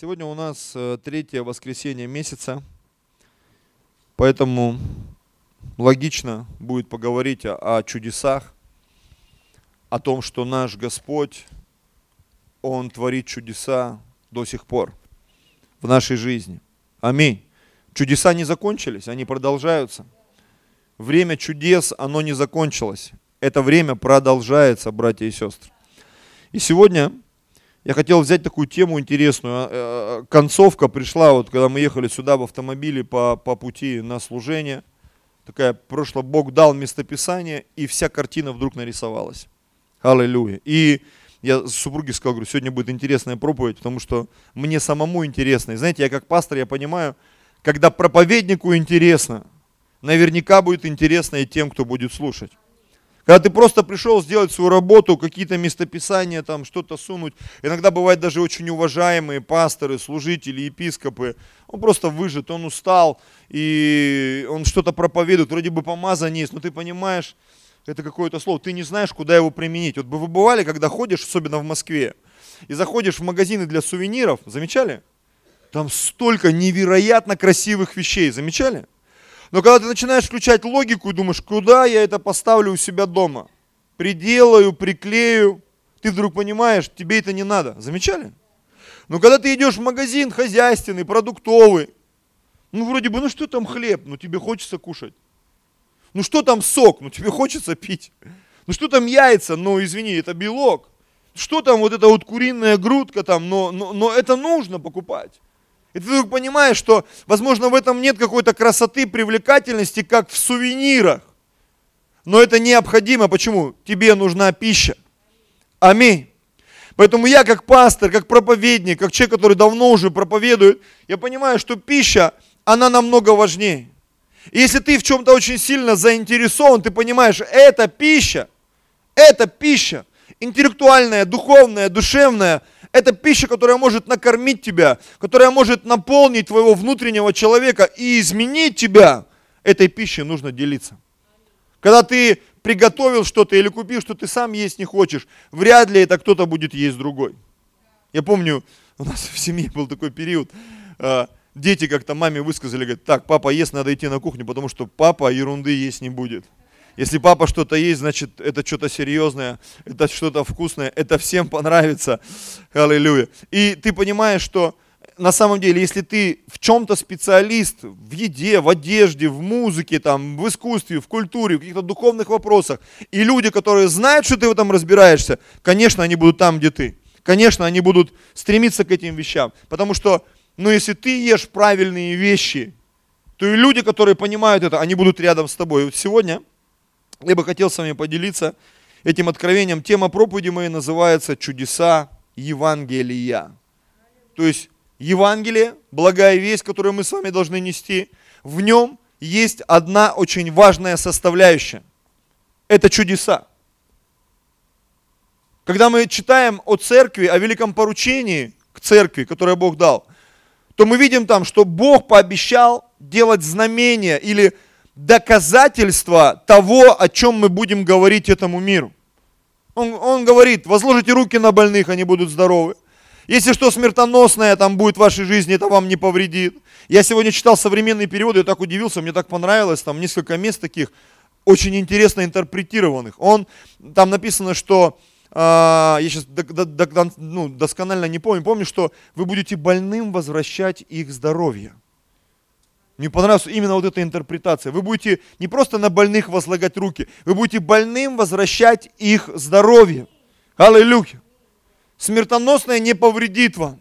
Сегодня у нас э, третье воскресенье месяца, поэтому логично будет поговорить о, чудесах, о том, что наш Господь, Он творит чудеса до сих пор в нашей жизни. Аминь. Чудеса не закончились, они продолжаются. Время чудес, оно не закончилось. Это время продолжается, братья и сестры. И сегодня я хотел взять такую тему интересную. А, э, концовка пришла, вот когда мы ехали сюда в автомобиле по, по пути на служение. Такая, прошло, Бог дал местописание, и вся картина вдруг нарисовалась. Аллилуйя. И я супруге сказал, говорю, сегодня будет интересная проповедь, потому что мне самому интересно. И знаете, я как пастор, я понимаю, когда проповеднику интересно, наверняка будет интересно и тем, кто будет слушать. Когда ты просто пришел сделать свою работу, какие-то местописания, там что-то сунуть. Иногда бывают даже очень уважаемые пасторы, служители, епископы. Он просто выжит, он устал, и он что-то проповедует. Вроде бы помазание есть, но ты понимаешь, это какое-то слово, ты не знаешь, куда его применить. Вот бы вы бывали, когда ходишь, особенно в Москве, и заходишь в магазины для сувениров, замечали? Там столько невероятно красивых вещей, замечали? Но когда ты начинаешь включать логику и думаешь, куда я это поставлю у себя дома? Приделаю, приклею. Ты вдруг понимаешь, тебе это не надо. Замечали? Но когда ты идешь в магазин хозяйственный, продуктовый, ну вроде бы, ну что там хлеб, ну тебе хочется кушать. Ну что там сок, ну тебе хочется пить. Ну что там яйца, ну извини, это белок. Что там вот эта вот куриная грудка там, но, но, но это нужно покупать. И ты вдруг понимаешь, что, возможно, в этом нет какой-то красоты, привлекательности, как в сувенирах. Но это необходимо. Почему? Тебе нужна пища. Аминь. Поэтому я как пастор, как проповедник, как человек, который давно уже проповедует, я понимаю, что пища, она намного важнее. И если ты в чем-то очень сильно заинтересован, ты понимаешь, это пища, это пища, интеллектуальная, духовная, душевная – это пища, которая может накормить тебя, которая может наполнить твоего внутреннего человека и изменить тебя. Этой пищей нужно делиться. Когда ты приготовил что-то или купил, что ты сам есть не хочешь, вряд ли это кто-то будет есть другой. Я помню, у нас в семье был такой период, а, дети как-то маме высказали, говорят, так, папа ест, надо идти на кухню, потому что папа ерунды есть не будет. Если папа что-то есть, значит, это что-то серьезное, это что-то вкусное, это всем понравится. Аллилуйя. И ты понимаешь, что на самом деле, если ты в чем-то специалист, в еде, в одежде, в музыке, там, в искусстве, в культуре, в каких-то духовных вопросах, и люди, которые знают, что ты в этом разбираешься, конечно, они будут там, где ты. Конечно, они будут стремиться к этим вещам. Потому что, ну, если ты ешь правильные вещи, то и люди, которые понимают это, они будут рядом с тобой. вот сегодня я бы хотел с вами поделиться этим откровением. Тема проповеди моей называется «Чудеса Евангелия». То есть Евангелие, благая весть, которую мы с вами должны нести, в нем есть одна очень важная составляющая. Это чудеса. Когда мы читаем о церкви, о великом поручении к церкви, которое Бог дал, то мы видим там, что Бог пообещал делать знамения или доказательство того, о чем мы будем говорить этому миру. Он, он говорит, возложите руки на больных, они будут здоровы. Если что смертоносное там будет в вашей жизни, это вам не повредит. Я сегодня читал современные переводы, я так удивился, мне так понравилось, там несколько мест таких очень интересно интерпретированных. Он, там написано, что, э, я сейчас до, до, до, ну, досконально не помню, помню, что вы будете больным возвращать их здоровье. Мне понравилась именно вот эта интерпретация. Вы будете не просто на больных возлагать руки, вы будете больным возвращать их здоровье. Аллилуйя. Смертоносное не повредит вам.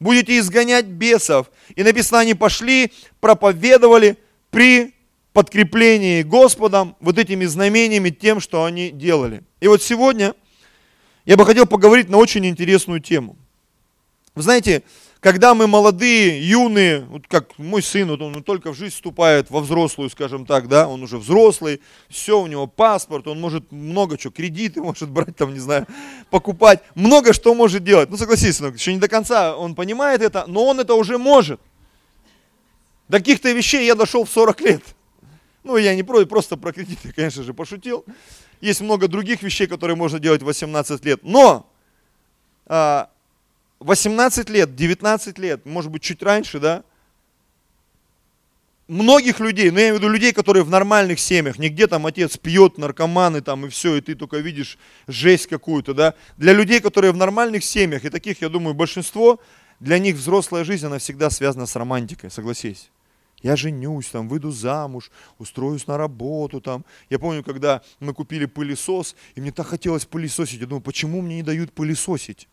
Будете изгонять бесов. И написано, они пошли, проповедовали при подкреплении Господом вот этими знамениями, тем, что они делали. И вот сегодня я бы хотел поговорить на очень интересную тему. Вы знаете, когда мы молодые, юные, вот как мой сын, вот он только в жизнь вступает, во взрослую, скажем так, да, он уже взрослый, все, у него паспорт, он может много чего, кредиты может брать, там, не знаю, покупать, много что может делать. Ну, согласись, сынок, еще не до конца он понимает это, но он это уже может. До каких-то вещей я дошел в 40 лет. Ну, я не про, просто про кредиты, конечно же, пошутил. Есть много других вещей, которые можно делать в 18 лет. Но а, 18 лет, 19 лет, может быть, чуть раньше, да, многих людей, ну я имею в виду людей, которые в нормальных семьях, нигде там отец пьет, наркоманы там и все, и ты только видишь жесть какую-то, да. Для людей, которые в нормальных семьях, и таких, я думаю, большинство, для них взрослая жизнь, она всегда связана с романтикой, согласись я женюсь, там, выйду замуж, устроюсь на работу, там. Я помню, когда мы купили пылесос, и мне так хотелось пылесосить. Я думаю, почему мне не дают пылесосить?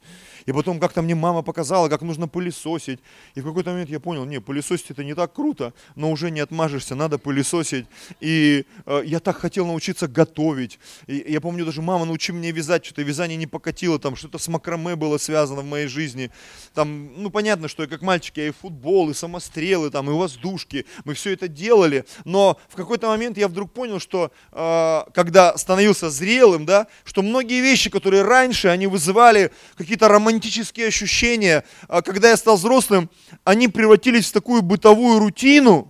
И потом как-то мне мама показала, как нужно пылесосить. И в какой-то момент я понял, не, пылесосить это не так круто, но уже не отмажешься, надо пылесосить. И э, я так хотел научиться готовить. И я помню, даже мама научила меня вязать, что-то вязание не покатило, там что-то с макраме было связано в моей жизни. Там, ну понятно, что я как мальчик, я и футбол, и самострелы, там, и воздушки, мы все это делали. Но в какой-то момент я вдруг понял, что э, когда становился зрелым, да, что многие вещи, которые раньше, они вызывали какие-то романтические ощущения, а когда я стал взрослым, они превратились в такую бытовую рутину,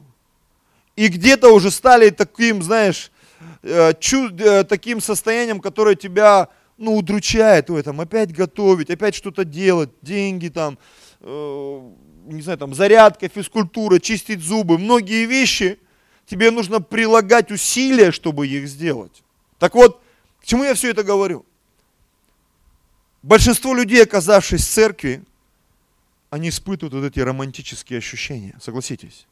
и где-то уже стали таким, знаешь, э, чу, э, таким состоянием, которое тебя, ну, удручает в этом. Опять готовить, опять что-то делать, деньги там, э, не знаю, там, зарядка, физкультура, чистить зубы. Многие вещи тебе нужно прилагать усилия, чтобы их сделать. Так вот, к чему я все это говорю? Большинство людей, оказавшись в церкви, они испытывают вот эти романтические ощущения, согласитесь.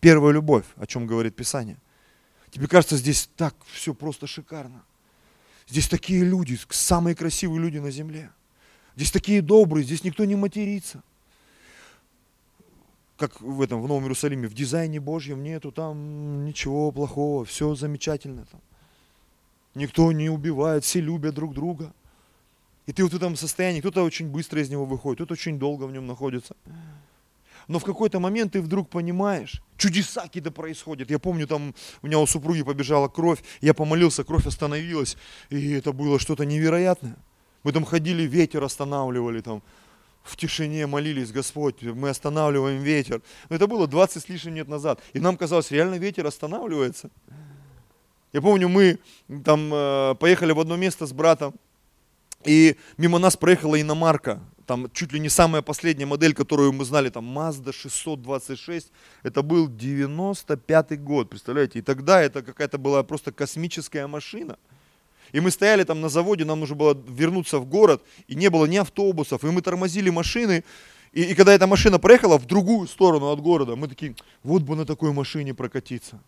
Первая любовь, о чем говорит Писание. Тебе кажется, здесь так все просто шикарно. Здесь такие люди, самые красивые люди на земле. Здесь такие добрые, здесь никто не матерится. Как в этом, в Новом Иерусалиме, в дизайне Божьем нету там ничего плохого, все замечательно там. Никто не убивает, все любят друг друга. И ты вот в этом состоянии, кто-то очень быстро из него выходит, кто-то очень долго в нем находится. Но в какой-то момент ты вдруг понимаешь, чудеса какие-то происходят. Я помню, там у меня у супруги побежала кровь, я помолился, кровь остановилась, и это было что-то невероятное. Мы там ходили, ветер останавливали, там в тишине молились, Господь, мы останавливаем ветер. Но это было 20 с лишним лет назад. И нам казалось, реально ветер останавливается. Я помню, мы там э, поехали в одно место с братом, и мимо нас проехала иномарка, там чуть ли не самая последняя модель, которую мы знали, там Mazda 626, это был 95 год, представляете, и тогда это какая-то была просто космическая машина. И мы стояли там на заводе, нам нужно было вернуться в город, и не было ни автобусов, и мы тормозили машины, и, и когда эта машина проехала в другую сторону от города, мы такие, вот бы на такой машине прокатиться.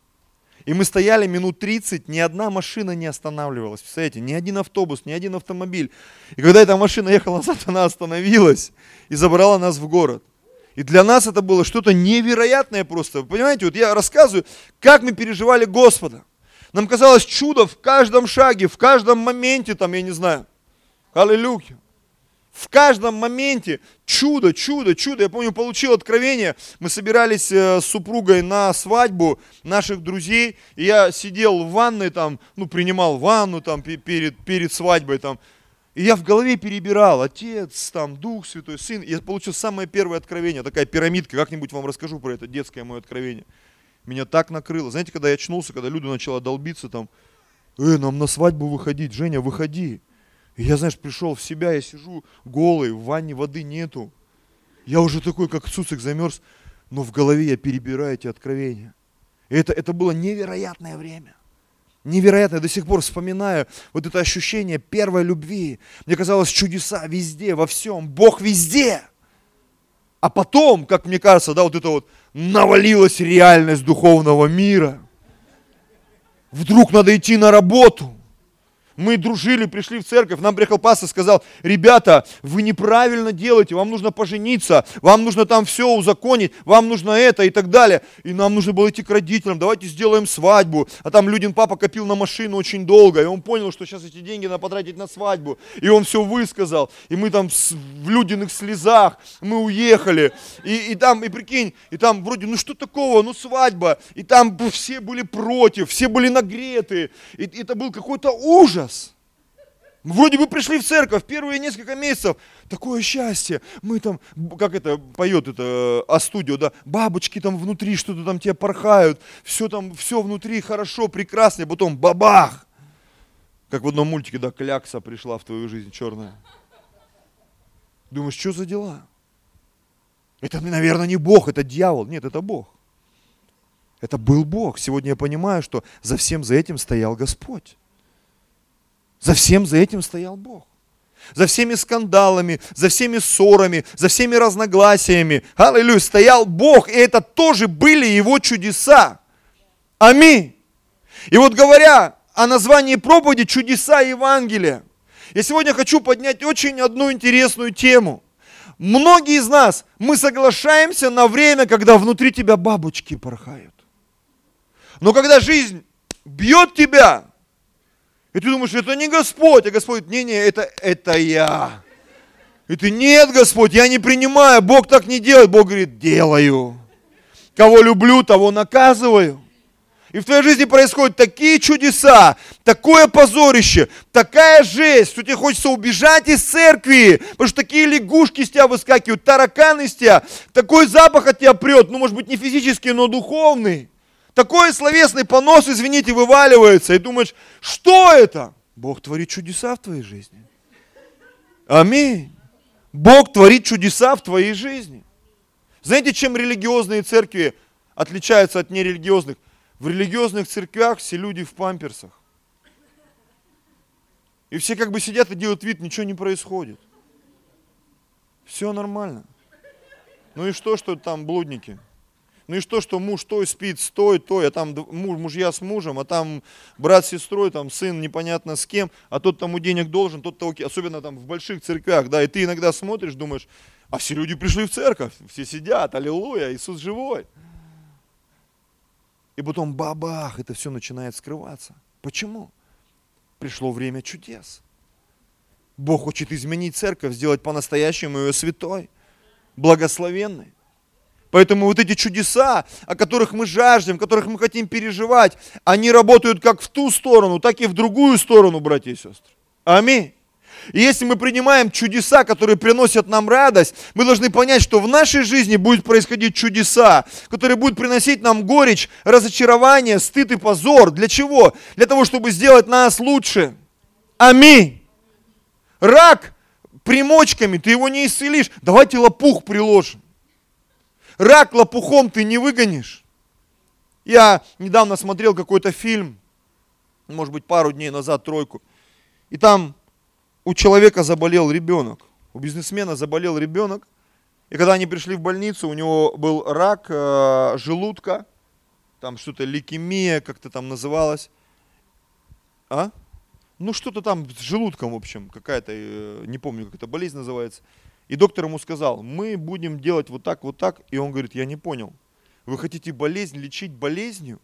И мы стояли минут 30, ни одна машина не останавливалась. Представляете, ни один автобус, ни один автомобиль. И когда эта машина ехала назад, она остановилась и забрала нас в город. И для нас это было что-то невероятное просто. Понимаете, вот я рассказываю, как мы переживали Господа. Нам казалось чудо в каждом шаге, в каждом моменте, там, я не знаю. Аллилуйя. В каждом моменте чудо, чудо, чудо. Я помню, получил откровение. Мы собирались э, с супругой на свадьбу наших друзей. И я сидел в ванной там, ну, принимал ванну там перед, перед свадьбой там. И я в голове перебирал, Отец, там, Дух Святой, Сын. Я получил самое первое откровение, такая пирамидка. Как-нибудь вам расскажу про это детское мое откровение. Меня так накрыло. Знаете, когда я очнулся, когда люди начала долбиться там, э, нам на свадьбу выходить, Женя, выходи. И я, знаешь, пришел в себя, я сижу голый, в ванне воды нету. Я уже такой, как цуцик, замерз, но в голове я перебираю эти откровения. И это, это было невероятное время. Невероятно, я до сих пор вспоминаю вот это ощущение первой любви. Мне казалось, чудеса везде, во всем, Бог везде. А потом, как мне кажется, да, вот это вот навалилась реальность духовного мира. Вдруг надо идти на работу. Мы дружили, пришли в церковь, нам приехал пастор сказал, ребята, вы неправильно делаете, вам нужно пожениться, вам нужно там все узаконить, вам нужно это и так далее. И нам нужно было идти к родителям, давайте сделаем свадьбу. А там Людин папа копил на машину очень долго, и он понял, что сейчас эти деньги надо потратить на свадьбу. И он все высказал, и мы там в Людиных слезах, мы уехали. И, и там, и прикинь, и там вроде, ну что такого, ну свадьба. И там все были против, все были нагреты. И, и это был какой-то ужас ужас. Вроде бы пришли в церковь первые несколько месяцев, такое счастье. Мы там, как это поет это А-студио, да, бабочки там внутри что-то там тебе порхают, все там, все внутри хорошо, прекрасно, и потом бабах. Как в одном мультике, да, клякса пришла в твою жизнь черная. Думаешь, что за дела? Это, наверное, не Бог, это дьявол. Нет, это Бог. Это был Бог. Сегодня я понимаю, что за всем за этим стоял Господь. За всем за этим стоял Бог. За всеми скандалами, за всеми ссорами, за всеми разногласиями. Аллилуйя, стоял Бог, и это тоже были Его чудеса. Аминь. И вот говоря о названии проповеди «Чудеса Евангелия», я сегодня хочу поднять очень одну интересную тему. Многие из нас, мы соглашаемся на время, когда внутри тебя бабочки порхают. Но когда жизнь бьет тебя, и ты думаешь, это не Господь, а Господь, не-не, это, это я. И ты, нет, Господь, я не принимаю, Бог так не делает. Бог говорит, делаю. Кого люблю, того наказываю. И в твоей жизни происходят такие чудеса, такое позорище, такая жесть, что тебе хочется убежать из церкви, потому что такие лягушки из тебя выскакивают, тараканы из тебя, такой запах от тебя прет, ну может быть не физический, но духовный. Такой словесный понос, извините, вываливается, и думаешь, что это? Бог творит чудеса в твоей жизни. Аминь. Бог творит чудеса в твоей жизни. Знаете, чем религиозные церкви отличаются от нерелигиозных? В религиозных церквях все люди в памперсах. И все как бы сидят и делают вид, ничего не происходит. Все нормально. Ну и что, что там блудники? Ну и что, что муж той спит с той, той, а там муж, мужья с мужем, а там брат с сестрой, там сын непонятно с кем, а тот тому денег должен, тот того, особенно там в больших церквях, да, и ты иногда смотришь, думаешь, а все люди пришли в церковь, все сидят, аллилуйя, Иисус живой. И потом бабах, это все начинает скрываться. Почему? Пришло время чудес. Бог хочет изменить церковь, сделать по-настоящему ее святой, благословенной. Поэтому вот эти чудеса, о которых мы жаждем, которых мы хотим переживать, они работают как в ту сторону, так и в другую сторону, братья и сестры. Аминь. И если мы принимаем чудеса, которые приносят нам радость, мы должны понять, что в нашей жизни будет происходить чудеса, которые будут приносить нам горечь, разочарование, стыд и позор. Для чего? Для того, чтобы сделать нас лучше. Аминь. Рак примочками, ты его не исцелишь. Давайте лопух приложим. Рак лопухом ты не выгонишь. Я недавно смотрел какой-то фильм, может быть, пару дней назад, тройку. И там у человека заболел ребенок. У бизнесмена заболел ребенок. И когда они пришли в больницу, у него был рак э, желудка, там что-то лейкемия как-то там называлось. А? Ну что-то там с желудком, в общем, какая-то, э, не помню, как эта болезнь называется. И доктор ему сказал, мы будем делать вот так, вот так. И он говорит, я не понял. Вы хотите болезнь лечить болезнью?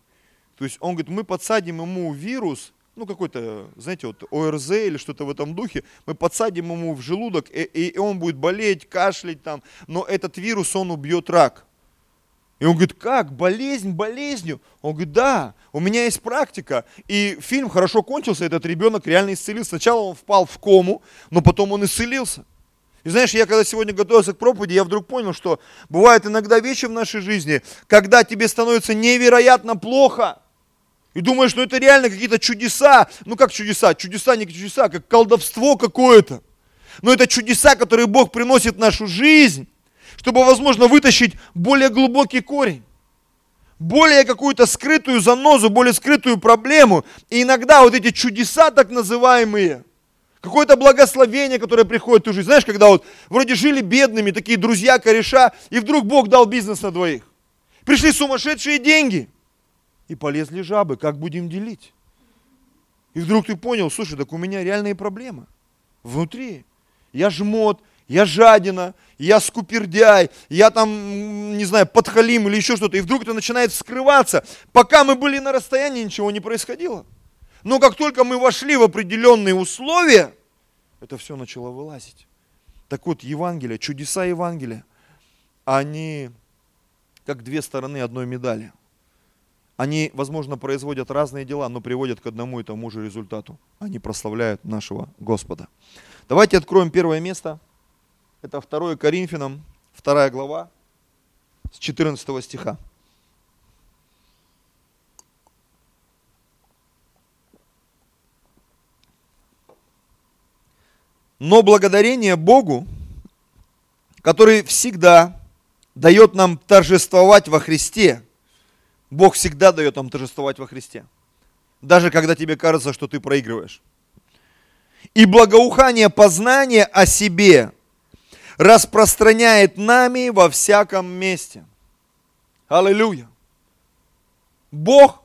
То есть он говорит, мы подсадим ему вирус, ну какой-то, знаете, вот ОРЗ или что-то в этом духе, мы подсадим ему в желудок, и, и он будет болеть, кашлять там, но этот вирус, он убьет рак. И он говорит, как, болезнь болезнью? Он говорит, да, у меня есть практика. И фильм хорошо кончился, этот ребенок реально исцелился. Сначала он впал в кому, но потом он исцелился. И знаешь, я когда сегодня готовился к проповеди, я вдруг понял, что бывают иногда вещи в нашей жизни, когда тебе становится невероятно плохо. И думаешь, ну это реально какие-то чудеса. Ну как чудеса? Чудеса не чудеса, как колдовство какое-то. Но это чудеса, которые Бог приносит в нашу жизнь, чтобы, возможно, вытащить более глубокий корень более какую-то скрытую занозу, более скрытую проблему. И иногда вот эти чудеса так называемые, Какое-то благословение, которое приходит в ту жизнь. Знаешь, когда вот вроде жили бедными, такие друзья, кореша, и вдруг Бог дал бизнес на двоих. Пришли сумасшедшие деньги. И полезли жабы, как будем делить? И вдруг ты понял, слушай, так у меня реальные проблемы. Внутри. Я жмот, я жадина, я скупердяй, я там, не знаю, подхалим или еще что-то. И вдруг это начинает скрываться. Пока мы были на расстоянии, ничего не происходило. Но как только мы вошли в определенные условия, это все начало вылазить. Так вот, Евангелие, чудеса Евангелия, они как две стороны одной медали. Они, возможно, производят разные дела, но приводят к одному и тому же результату. Они прославляют нашего Господа. Давайте откроем первое место. Это 2 Коринфянам, 2 глава, с 14 стиха. Но благодарение Богу который всегда дает нам торжествовать во Христе. Бог всегда дает нам торжествовать во Христе. Даже когда тебе кажется, что ты проигрываешь. И благоухание познания о себе распространяет нами во всяком месте. Аллилуйя. Бог,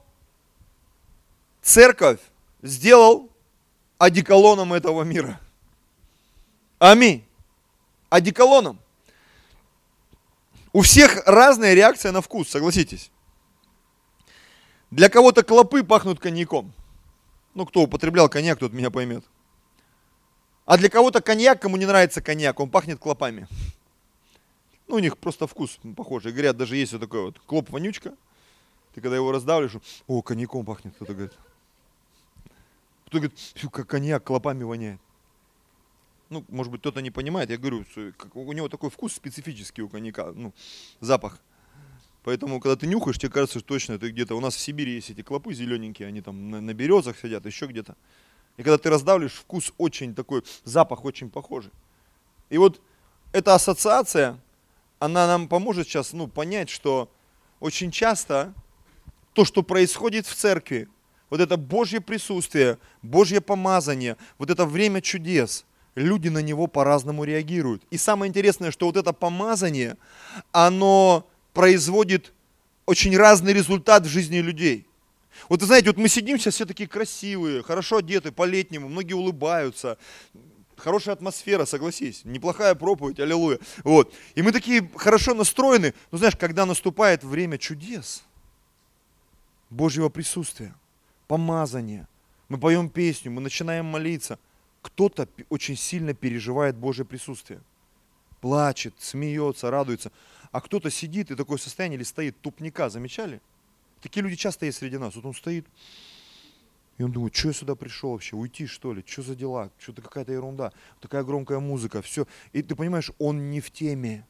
церковь сделал одеколоном этого мира. Аминь. Одеколоном. У всех разная реакция на вкус, согласитесь. Для кого-то клопы пахнут коньяком. Ну, кто употреблял коньяк, тот меня поймет. А для кого-то коньяк, кому не нравится коньяк, он пахнет клопами. Ну, у них просто вкус похожий. Говорят, даже есть вот такой вот клоп-вонючка. Ты когда его раздавливаешь, о, коньяком пахнет, кто-то говорит. Кто говорит, как коньяк клопами воняет ну, может быть, кто-то не понимает, я говорю, у него такой вкус специфический у коньяка, ну, запах. Поэтому, когда ты нюхаешь, тебе кажется, что точно это где-то. У нас в Сибири есть эти клопы зелененькие, они там на, на березах сидят, еще где-то. И когда ты раздавливаешь, вкус очень такой, запах очень похожий. И вот эта ассоциация, она нам поможет сейчас ну, понять, что очень часто то, что происходит в церкви, вот это Божье присутствие, Божье помазание, вот это время чудес – люди на него по-разному реагируют. И самое интересное, что вот это помазание, оно производит очень разный результат в жизни людей. Вот вы знаете, вот мы сидим сейчас все такие красивые, хорошо одеты, по-летнему, многие улыбаются, хорошая атмосфера, согласись, неплохая проповедь, аллилуйя. Вот. И мы такие хорошо настроены, но знаешь, когда наступает время чудес, Божьего присутствия, помазания, мы поем песню, мы начинаем молиться – кто-то очень сильно переживает Божье присутствие. Плачет, смеется, радуется. А кто-то сидит и такое состояние или стоит тупника, замечали? Такие люди часто есть среди нас. Вот он стоит, и он думает, что я сюда пришел вообще, уйти что ли, что за дела, что-то какая-то ерунда, такая громкая музыка, все. И ты понимаешь, он не в теме.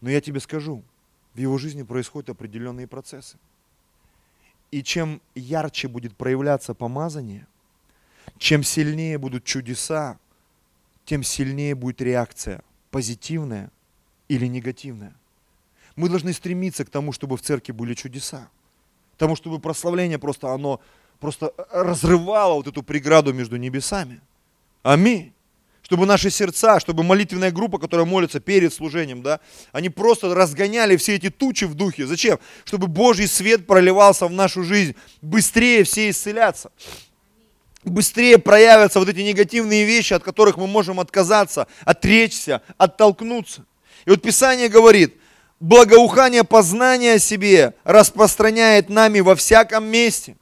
Но я тебе скажу, в его жизни происходят определенные процессы. И чем ярче будет проявляться помазание – чем сильнее будут чудеса, тем сильнее будет реакция, позитивная или негативная. Мы должны стремиться к тому, чтобы в церкви были чудеса. К тому, чтобы прославление просто оно просто разрывало вот эту преграду между небесами. Аминь. Чтобы наши сердца, чтобы молитвенная группа, которая молится перед служением, да, они просто разгоняли все эти тучи в духе. Зачем? Чтобы Божий свет проливался в нашу жизнь. Быстрее все исцеляться быстрее проявятся вот эти негативные вещи, от которых мы можем отказаться, отречься, оттолкнуться. И вот Писание говорит, благоухание познания о себе распространяет нами во всяком месте.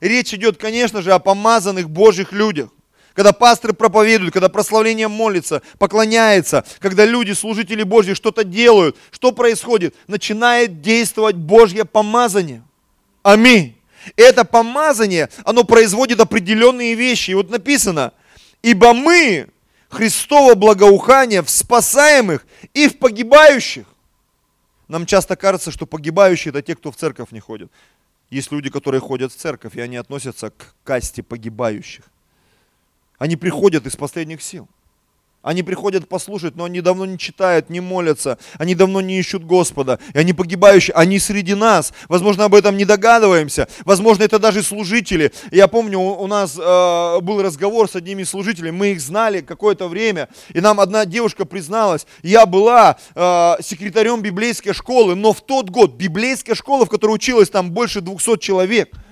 Речь идет, конечно же, о помазанных Божьих людях. Когда пасторы проповедуют, когда прославление молится, поклоняется, когда люди, служители Божьи, что-то делают, что происходит? Начинает действовать Божье помазание. Аминь. Это помазание, оно производит определенные вещи. И вот написано, ибо мы Христово благоухание в спасаемых и в погибающих. Нам часто кажется, что погибающие это те, кто в церковь не ходит. Есть люди, которые ходят в церковь, и они относятся к касте погибающих. Они приходят из последних сил. Они приходят послушать, но они давно не читают, не молятся, они давно не ищут Господа, и они погибающие, они среди нас. Возможно, об этом не догадываемся, возможно, это даже служители. Я помню, у нас э, был разговор с одними служителями, мы их знали какое-то время, и нам одна девушка призналась, я была э, секретарем библейской школы, но в тот год библейская школа, в которой училось там больше 200 человек –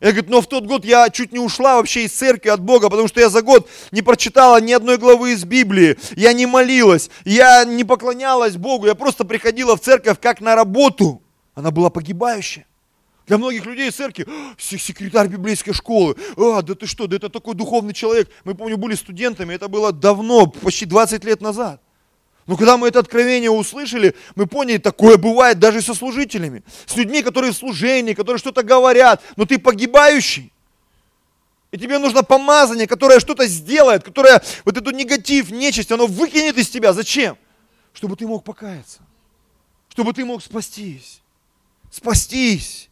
я говорю, но в тот год я чуть не ушла вообще из церкви от Бога, потому что я за год не прочитала ни одной главы из Библии, я не молилась, я не поклонялась Богу, я просто приходила в церковь как на работу. Она была погибающая. Для многих людей церкви, секретарь библейской школы, а, да ты что, да это такой духовный человек. Мы, помню, были студентами, это было давно, почти 20 лет назад. Но когда мы это откровение услышали, мы поняли, такое бывает даже со служителями. С людьми, которые в служении, которые что-то говорят, но ты погибающий. И тебе нужно помазание, которое что-то сделает, которое вот эту негатив, нечисть, оно выкинет из тебя. Зачем? Чтобы ты мог покаяться. Чтобы ты мог спастись. Спастись.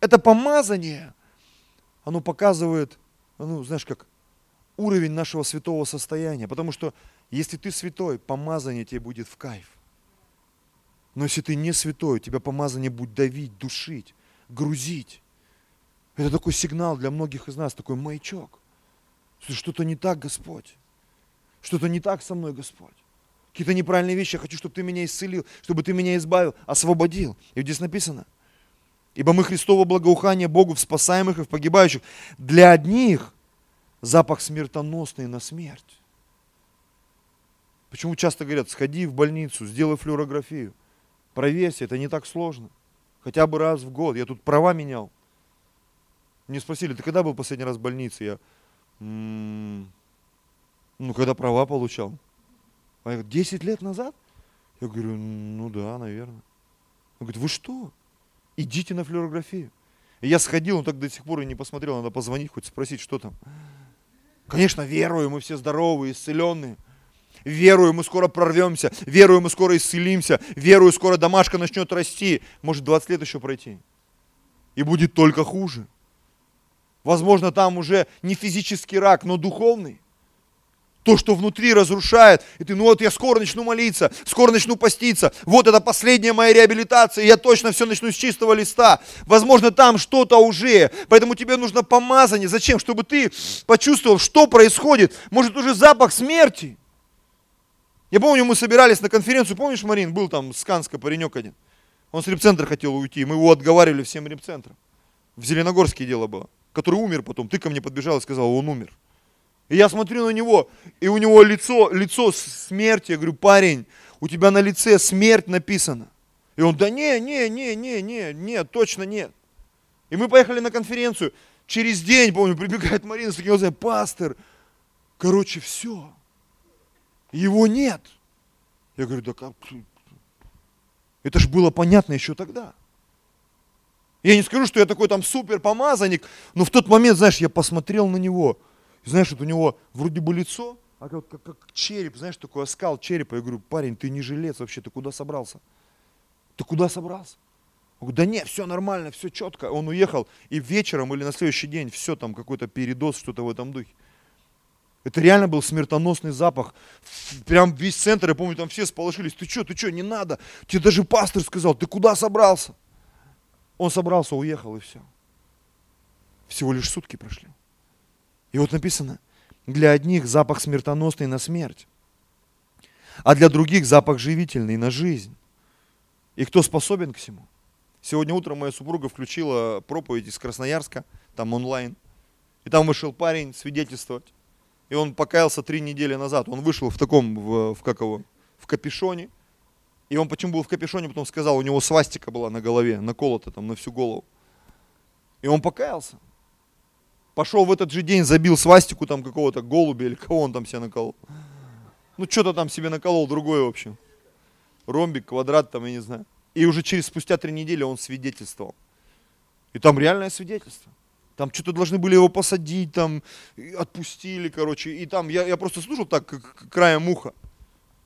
Это помазание, оно показывает, ну, знаешь, как уровень нашего святого состояния. Потому что Если ты святой, помазание тебе будет в кайф. Но если ты не святой, тебя помазание будет давить, душить, грузить. Это такой сигнал для многих из нас, такой маячок. Что-то не так, Господь. Что-то не так со мной, Господь. Какие-то неправильные вещи. Я хочу, чтобы ты меня исцелил, чтобы ты меня избавил, освободил. И здесь написано, ибо мы Христово благоухание Богу в спасаемых и в погибающих. Для одних запах смертоносный на смерть. Почему часто говорят, сходи в больницу, сделай флюорографию. Проверься, это не так сложно. Хотя бы раз в год. Я тут права менял. Мне спросили, ты когда был последний раз в больнице? Я, м-м, ну, когда права получал. А я говорю, 10 лет назад? Я говорю, ну да, наверное. Он говорит, вы что? Идите на флюорографию. И я сходил, он так до сих пор и не посмотрел, надо позвонить, хоть спросить, что там. Конечно, верую, мы все здоровые, исцеленные. Верую, мы скоро прорвемся. Верую, мы скоро исцелимся. Верую, скоро домашка начнет расти. Может, 20 лет еще пройти. И будет только хуже. Возможно, там уже не физический рак, но духовный. То, что внутри разрушает. И ты, ну вот я скоро начну молиться, скоро начну поститься. Вот это последняя моя реабилитация, я точно все начну с чистого листа. Возможно, там что-то уже. Поэтому тебе нужно помазание. Зачем? Чтобы ты почувствовал, что происходит. Может, уже запах смерти. Я помню, мы собирались на конференцию, помнишь, Марин, был там с Канска паренек один. Он с репцентра хотел уйти, мы его отговаривали всем репцентром. В Зеленогорске дело было. Который умер потом. Ты ко мне подбежал и сказал, он умер. И я смотрю на него, и у него лицо, лицо смерти. Я говорю, парень, у тебя на лице смерть написана. И он, да не, не, не, не, не, нет, точно нет. И мы поехали на конференцию. Через день, помню, прибегает Марина с таким глазами, пастор, короче, все. Его нет. Я говорю, да как? Это же было понятно еще тогда. Я не скажу, что я такой там супер помазанник, но в тот момент, знаешь, я посмотрел на него – и знаешь, вот у него вроде бы лицо, а как, как, как череп, знаешь, такой оскал черепа. Я говорю, парень, ты не жилец вообще, ты куда собрался? Ты куда собрался? Он говорит, да нет, все нормально, все четко. Он уехал, и вечером или на следующий день все там, какой-то передоз, что-то в этом духе. Это реально был смертоносный запах. Прям весь центр, я помню, там все сполошились. Ты что, ты что, не надо. Тебе даже пастор сказал, ты куда собрался? Он собрался, уехал и все. Всего лишь сутки прошли. И вот написано, для одних запах смертоносный на смерть, а для других запах живительный на жизнь. И кто способен к всему? Сегодня утром моя супруга включила проповедь из Красноярска, там онлайн. И там вышел парень свидетельствовать. И он покаялся три недели назад. Он вышел в таком, в, в как его, в капюшоне. И он почему был в капюшоне, потом сказал, у него свастика была на голове, наколота там на всю голову. И он покаялся пошел в этот же день, забил свастику там какого-то голубя или кого он там себе наколол. Ну, что-то там себе наколол другое, в общем. Ромбик, квадрат там, я не знаю. И уже через спустя три недели он свидетельствовал. И там реальное свидетельство. Там что-то должны были его посадить, там отпустили, короче. И там я, я просто слушал так, как краем уха.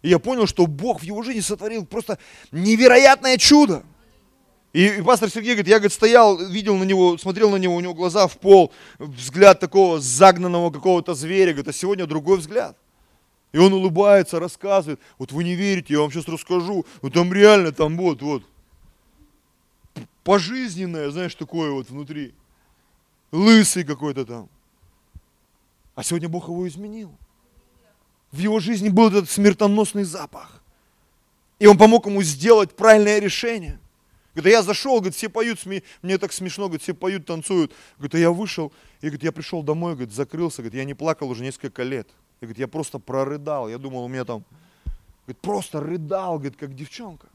И я понял, что Бог в его жизни сотворил просто невероятное чудо. И, и пастор Сергей говорит, я говорит, стоял, видел на него, смотрел на него, у него глаза в пол, взгляд такого загнанного какого-то зверя, говорит, а сегодня другой взгляд. И он улыбается, рассказывает, вот вы не верите, я вам сейчас расскажу, вот там реально, там вот, вот, пожизненное, знаешь, такое вот внутри, лысый какой-то там. А сегодня Бог его изменил. В его жизни был этот смертоносный запах. И он помог ему сделать правильное решение. Говорит, я зашел, говорит, все поют, мне так смешно, говорит, все поют, танцуют. Говорит, а я вышел, и говорит, я пришел домой, говорит, закрылся, говорит, я не плакал уже несколько лет. И, говорит, я просто прорыдал, я думал, у меня там, говорит, просто рыдал, говорит, как девчонка.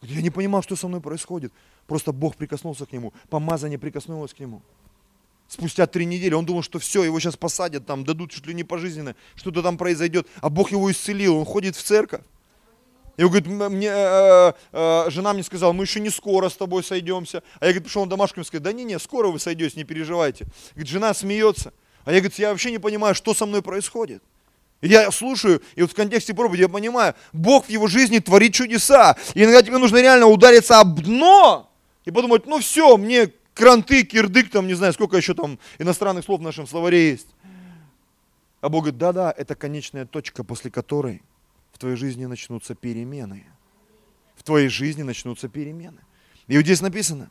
Говорит, я не понимал, что со мной происходит. Просто Бог прикоснулся к нему, помазание прикоснулось к нему. Спустя три недели он думал, что все, его сейчас посадят, там дадут чуть ли не пожизненно, что-то там произойдет, а Бог его исцелил, он ходит в церковь. И он говорит, мне, э, э, жена мне сказала, мы еще не скоро с тобой сойдемся. А я говорит, пришел на домашку и сказал, да не, не, скоро вы сойдетесь, не переживайте. Говорит, жена смеется. А я говорит, я вообще не понимаю, что со мной происходит. И я слушаю, и вот в контексте проповеди я понимаю, Бог в его жизни творит чудеса. И иногда тебе нужно реально удариться об дно и подумать, ну все, мне кранты, кирдык, там, не знаю, сколько еще там иностранных слов в нашем словаре есть. А Бог говорит, да-да, это конечная точка, после которой в твоей жизни начнутся перемены. В твоей жизни начнутся перемены. И вот здесь написано,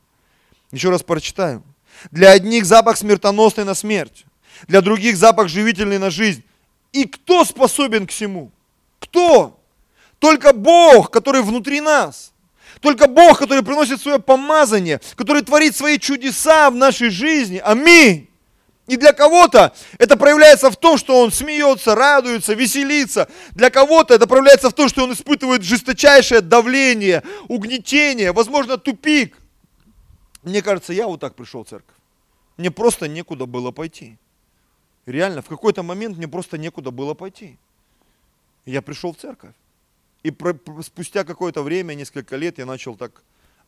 еще раз прочитаю. Для одних запах смертоносный на смерть, для других запах живительный на жизнь. И кто способен к всему? Кто? Только Бог, который внутри нас. Только Бог, который приносит свое помазание, который творит свои чудеса в нашей жизни. Аминь. И для кого-то это проявляется в том, что он смеется, радуется, веселится. Для кого-то это проявляется в том, что он испытывает жесточайшее давление, угнетение, возможно, тупик. Мне кажется, я вот так пришел в церковь. Мне просто некуда было пойти. Реально, в какой-то момент мне просто некуда было пойти. Я пришел в церковь. И спустя какое-то время, несколько лет, я начал так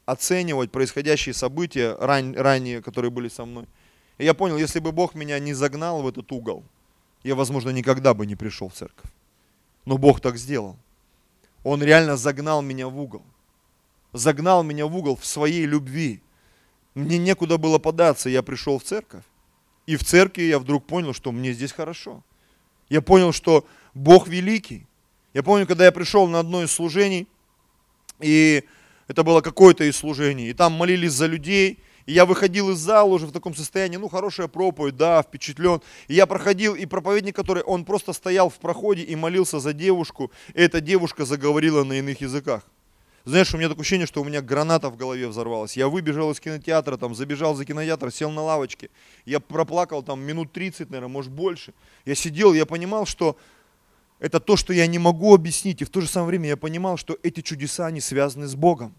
оценивать происходящие события ран, ранее, которые были со мной. И я понял, если бы Бог меня не загнал в этот угол, я, возможно, никогда бы не пришел в церковь. Но Бог так сделал. Он реально загнал меня в угол. Загнал меня в угол в своей любви. Мне некуда было податься, я пришел в церковь. И в церкви я вдруг понял, что мне здесь хорошо. Я понял, что Бог великий. Я помню, когда я пришел на одно из служений, и это было какое-то из служений, и там молились за людей, и я выходил из зала уже в таком состоянии, ну, хорошая проповедь, да, впечатлен. И я проходил, и проповедник, который, он просто стоял в проходе и молился за девушку, и эта девушка заговорила на иных языках. Знаешь, у меня такое ощущение, что у меня граната в голове взорвалась. Я выбежал из кинотеатра, там, забежал за кинотеатр, сел на лавочке. Я проплакал там минут 30, наверное, может больше. Я сидел, я понимал, что это то, что я не могу объяснить. И в то же самое время я понимал, что эти чудеса, они связаны с Богом.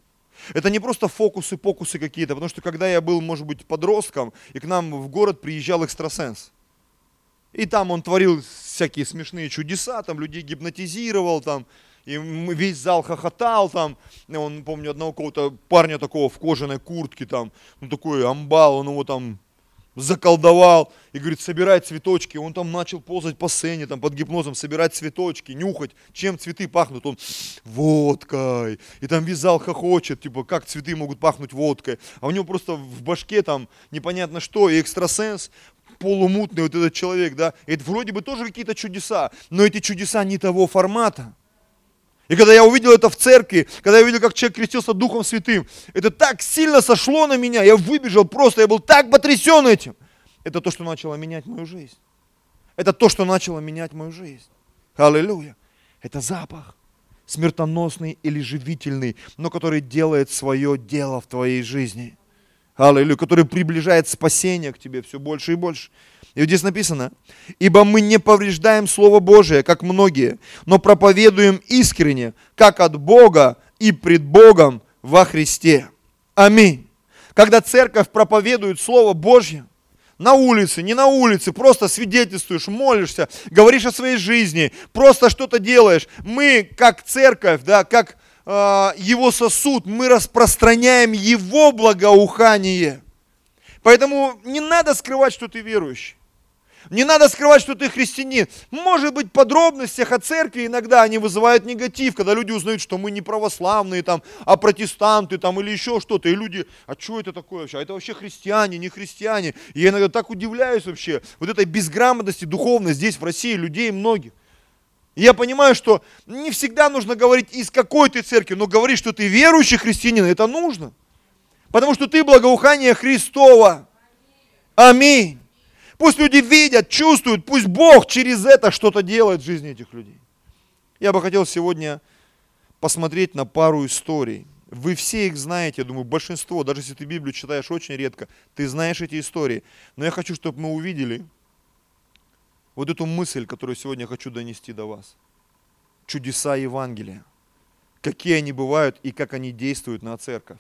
Это не просто фокусы, покусы какие-то, потому что когда я был, может быть, подростком, и к нам в город приезжал экстрасенс, и там он творил всякие смешные чудеса, там людей гипнотизировал, там, и весь зал хохотал там, он, помню, одного какого-то парня такого в кожаной куртке там, ну такой амбал, он его там заколдовал и говорит, собирай цветочки. Он там начал ползать по сцене, там под гипнозом, собирать цветочки, нюхать, чем цветы пахнут. Он водкой. И там весь зал хохочет, типа, как цветы могут пахнуть водкой. А у него просто в башке там непонятно что, и экстрасенс, полумутный вот этот человек, да. Это вроде бы тоже какие-то чудеса, но эти чудеса не того формата. И когда я увидел это в церкви, когда я увидел, как человек крестился Духом Святым, это так сильно сошло на меня, я выбежал просто, я был так потрясен этим. Это то, что начало менять мою жизнь. Это то, что начало менять мою жизнь. Аллилуйя. Это запах смертоносный или живительный, но который делает свое дело в твоей жизни. Аллилуйя. Который приближает спасение к тебе все больше и больше. И вот здесь написано, ибо мы не повреждаем Слово Божие, как многие, но проповедуем искренне, как от Бога и пред Богом во Христе. Аминь. Когда церковь проповедует Слово Божье, на улице, не на улице, просто свидетельствуешь, молишься, говоришь о своей жизни, просто что-то делаешь. Мы, как церковь, да, как э, его сосуд, мы распространяем его благоухание. Поэтому не надо скрывать, что ты верующий. Не надо скрывать, что ты христианин. Может быть, в подробностях о церкви иногда они вызывают негатив, когда люди узнают, что мы не православные, там, а протестанты там, или еще что-то. И люди, а что это такое вообще? А это вообще христиане, не христиане. И я иногда так удивляюсь вообще вот этой безграмотности духовной здесь, в России, людей многих. Я понимаю, что не всегда нужно говорить, из какой ты церкви, но говорить, что ты верующий христианин, это нужно. Потому что ты благоухание Христова. Аминь. Пусть люди видят, чувствуют, пусть Бог через это что-то делает в жизни этих людей. Я бы хотел сегодня посмотреть на пару историй. Вы все их знаете, я думаю, большинство, даже если ты Библию читаешь очень редко, ты знаешь эти истории. Но я хочу, чтобы мы увидели вот эту мысль, которую сегодня хочу донести до вас. Чудеса Евангелия. Какие они бывают и как они действуют на церковь.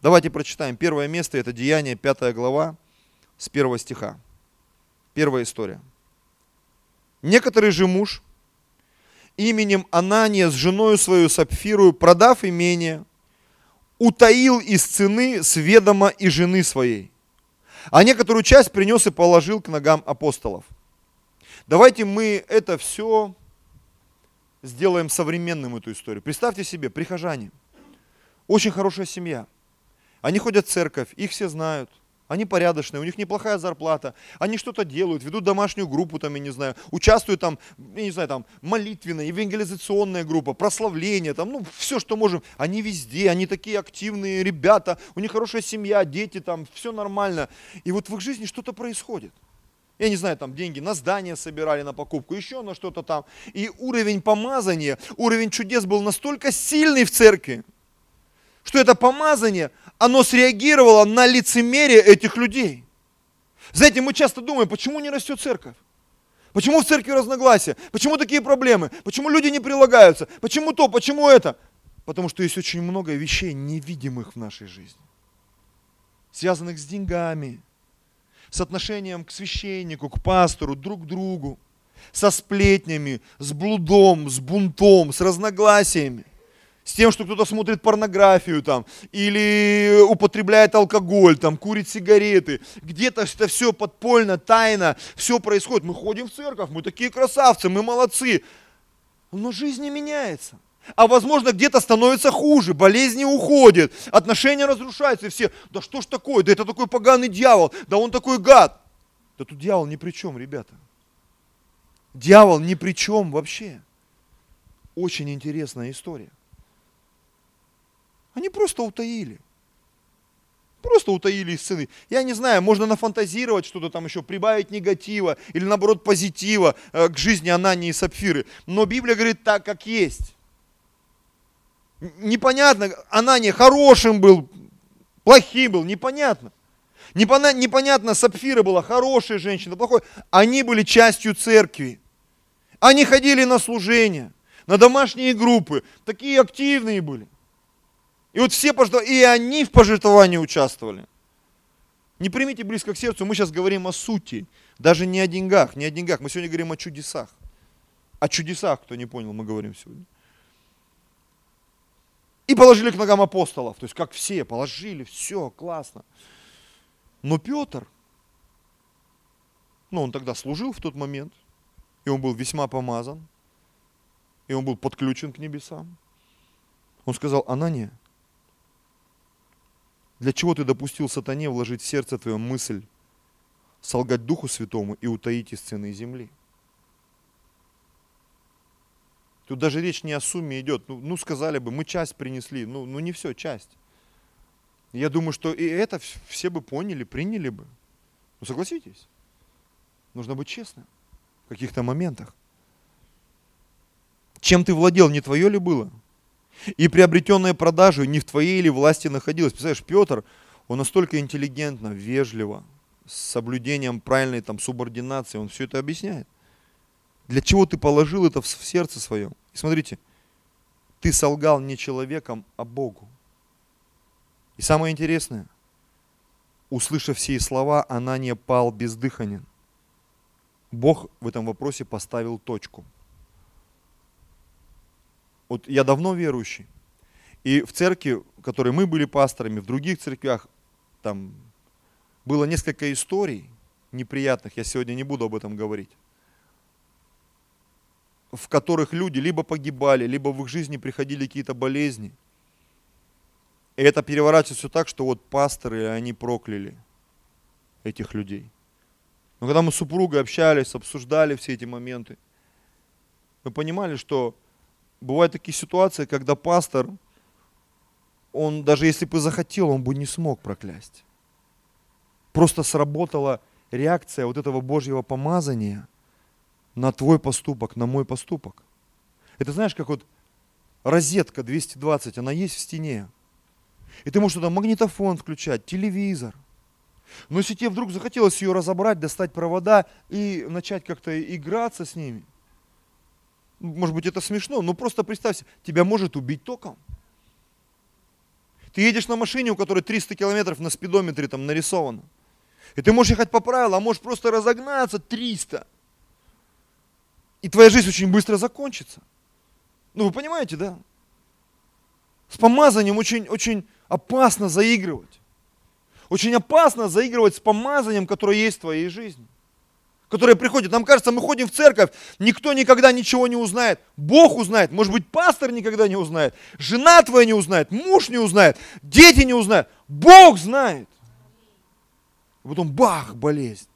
Давайте прочитаем. Первое место – это Деяние, 5 глава, с первого стиха. Первая история. Некоторый же муж именем Анания с женой свою Сапфирую, продав имение, утаил из цены с ведома и жены своей, а некоторую часть принес и положил к ногам апостолов. Давайте мы это все сделаем современным, эту историю. Представьте себе, прихожане, очень хорошая семья. Они ходят в церковь, их все знают – Они порядочные, у них неплохая зарплата, они что-то делают, ведут домашнюю группу, там, я не знаю, участвуют там, я не знаю, там, молитвенная, евангелизационная группа, прославление, там, ну, все, что можем. Они везде, они такие активные ребята, у них хорошая семья, дети, там, все нормально. И вот в их жизни что-то происходит. Я не знаю, там деньги на здание собирали, на покупку, еще на что-то там. И уровень помазания, уровень чудес был настолько сильный в церкви, что это помазание, оно среагировало на лицемерие этих людей. Знаете, мы часто думаем, почему не растет церковь? Почему в церкви разногласия? Почему такие проблемы? Почему люди не прилагаются? Почему то, почему это? Потому что есть очень много вещей невидимых в нашей жизни, связанных с деньгами, с отношением к священнику, к пастору, друг к другу, со сплетнями, с блудом, с бунтом, с разногласиями – с тем, что кто-то смотрит порнографию там, или употребляет алкоголь, там, курит сигареты. Где-то это все подпольно, тайно, все происходит. Мы ходим в церковь, мы такие красавцы, мы молодцы. Но жизнь не меняется. А возможно, где-то становится хуже, болезни уходят, отношения разрушаются, и все, да что ж такое, да это такой поганый дьявол, да он такой гад. Да тут дьявол ни при чем, ребята. Дьявол ни при чем вообще. Очень интересная история. Они просто утаили. Просто утаили из сцены. Я не знаю, можно нафантазировать что-то там еще, прибавить негатива или наоборот позитива э, к жизни Анании и Сапфиры. Но Библия говорит так, как есть. Непонятно, Анания хорошим был, плохим был, непонятно. Непонятно, Сапфира была хорошая женщина, плохой. Они были частью церкви. Они ходили на служение, на домашние группы, такие активные были. И вот все и они в пожертвовании участвовали. Не примите близко к сердцу, мы сейчас говорим о сути, даже не о деньгах, не о деньгах, мы сегодня говорим о чудесах. О чудесах, кто не понял, мы говорим сегодня. И положили к ногам апостолов, то есть как все, положили, все, классно. Но Петр, ну он тогда служил в тот момент, и он был весьма помазан, и он был подключен к небесам. Он сказал, Анания, для чего ты допустил сатане вложить в сердце твою мысль, солгать Духу Святому и утаить из цены земли? Тут даже речь не о сумме идет. Ну, ну сказали бы, мы часть принесли. Ну, ну не все, часть. Я думаю, что и это все бы поняли, приняли бы. Ну согласитесь. Нужно быть честным в каких-то моментах. Чем ты владел, не твое ли было? И приобретенное продажей не в твоей или власти находилось. Представляешь, Петр, он настолько интеллигентно, вежливо, с соблюдением правильной там субординации, он все это объясняет. Для чего ты положил это в сердце своем? И смотрите, ты солгал не человеком, а Богу. И самое интересное, услышав все слова, она не пал бездыханен. Бог в этом вопросе поставил точку – вот я давно верующий, и в церкви, в которой мы были пасторами, в других церквях, там было несколько историй неприятных, я сегодня не буду об этом говорить, в которых люди либо погибали, либо в их жизни приходили какие-то болезни. И это переворачивается так, что вот пасторы, они прокляли этих людей. Но когда мы с супругой общались, обсуждали все эти моменты, мы понимали, что бывают такие ситуации, когда пастор, он даже если бы захотел, он бы не смог проклясть. Просто сработала реакция вот этого Божьего помазания на твой поступок, на мой поступок. Это знаешь, как вот розетка 220, она есть в стене. И ты можешь туда магнитофон включать, телевизор. Но если тебе вдруг захотелось ее разобрать, достать провода и начать как-то играться с ними – может быть, это смешно, но просто представь себе, тебя может убить током. Ты едешь на машине, у которой 300 километров на спидометре там нарисовано. И ты можешь ехать по правилам, а можешь просто разогнаться 300. И твоя жизнь очень быстро закончится. Ну, вы понимаете, да? С помазанием очень, очень опасно заигрывать. Очень опасно заигрывать с помазанием, которое есть в твоей жизни которые приходят. Нам кажется, мы ходим в церковь, никто никогда ничего не узнает. Бог узнает, может быть, пастор никогда не узнает, жена твоя не узнает, муж не узнает, дети не узнают. Бог знает. А потом бах, болезнь.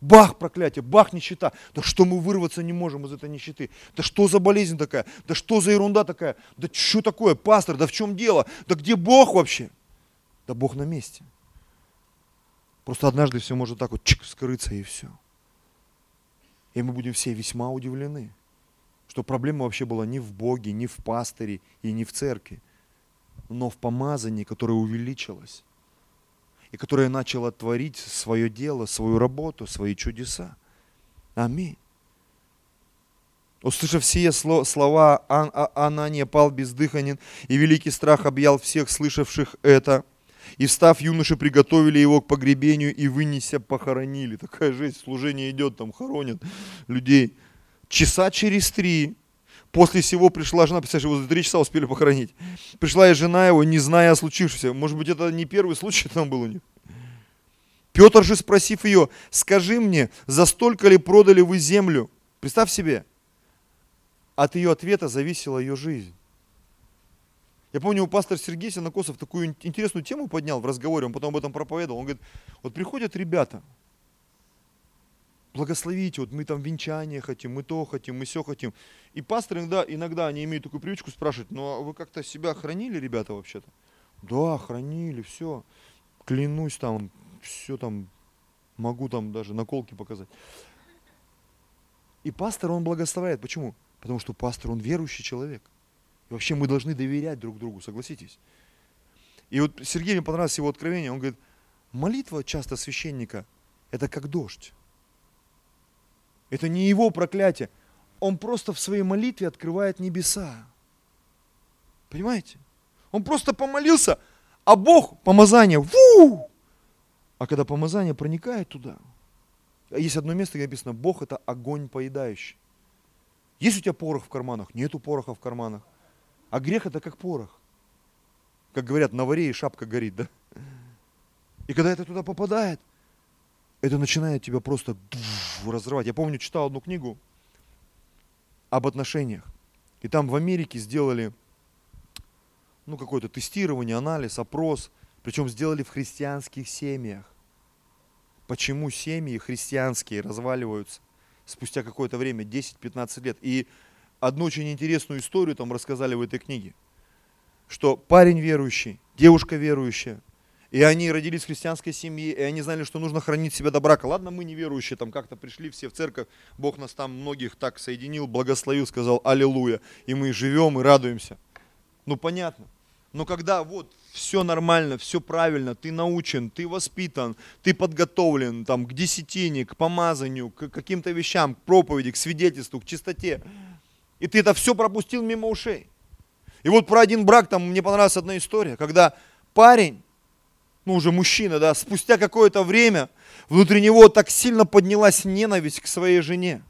Бах, проклятие, бах, нищета. Да что мы вырваться не можем из этой нищеты? Да что за болезнь такая? Да что за ерунда такая? Да что такое, пастор, да в чем дело? Да где Бог вообще? Да Бог на месте. Просто однажды все может так вот чик, скрыться и все. И мы будем все весьма удивлены, что проблема вообще была не в Боге, не в пастыре и не в церкви, но в помазании, которое увеличилось и которое начало творить свое дело, свою работу, свои чудеса. Аминь. Услышав все слова, Ан Анания пал бездыханен, и великий страх объял всех слышавших это. И встав, юноши приготовили его к погребению и вынеся похоронили. Такая жесть, служение идет, там хоронят людей. Часа через три После всего пришла жена, представляешь, его за три часа успели похоронить. Пришла и жена его, не зная о случившемся. Может быть, это не первый случай там был у них. Петр же, спросив ее, скажи мне, за столько ли продали вы землю? Представь себе, от ее ответа зависела ее жизнь. Я помню, у пастора Сергей Синокосов такую интересную тему поднял в разговоре, он потом об этом проповедовал. Он говорит, вот приходят ребята, благословите, вот мы там венчание хотим, мы то хотим, мы все хотим. И пастор иногда, иногда они имеют такую привычку спрашивать, ну а вы как-то себя хранили, ребята, вообще-то? Да, хранили, все. Клянусь там, все там, могу там даже наколки показать. И пастор, он благословляет. Почему? Потому что пастор, он верующий человек. И вообще мы должны доверять друг другу, согласитесь? И вот Сергей мне понравилось его откровение. Он говорит, молитва часто священника – это как дождь. Это не его проклятие. Он просто в своей молитве открывает небеса. Понимаете? Он просто помолился, а Бог, помазание, ву! А когда помазание проникает туда, есть одно место, где написано, Бог это огонь поедающий. Есть у тебя порох в карманах? Нету пороха в карманах. А грех это как порох. Как говорят, на варе и шапка горит, да? И когда это туда попадает, это начинает тебя просто разрывать. Я помню, читал одну книгу об отношениях. И там в Америке сделали ну, какое-то тестирование, анализ, опрос. Причем сделали в христианских семьях. Почему семьи христианские разваливаются спустя какое-то время, 10-15 лет. И одну очень интересную историю там рассказали в этой книге. Что парень верующий, девушка верующая, и они родились в христианской семье, и они знали, что нужно хранить себя до брака. Ладно, мы неверующие, там как-то пришли все в церковь, Бог нас там многих так соединил, благословил, сказал Аллилуйя, и мы живем и радуемся. Ну понятно. Но когда вот все нормально, все правильно, ты научен, ты воспитан, ты подготовлен там, к десятине, к помазанию, к каким-то вещам, к проповеди, к свидетельству, к чистоте, и ты это все пропустил мимо ушей. И вот про один брак, там мне понравилась одна история, когда парень ну уже мужчина, да, спустя какое-то время внутри него так сильно поднялась ненависть к своей жене.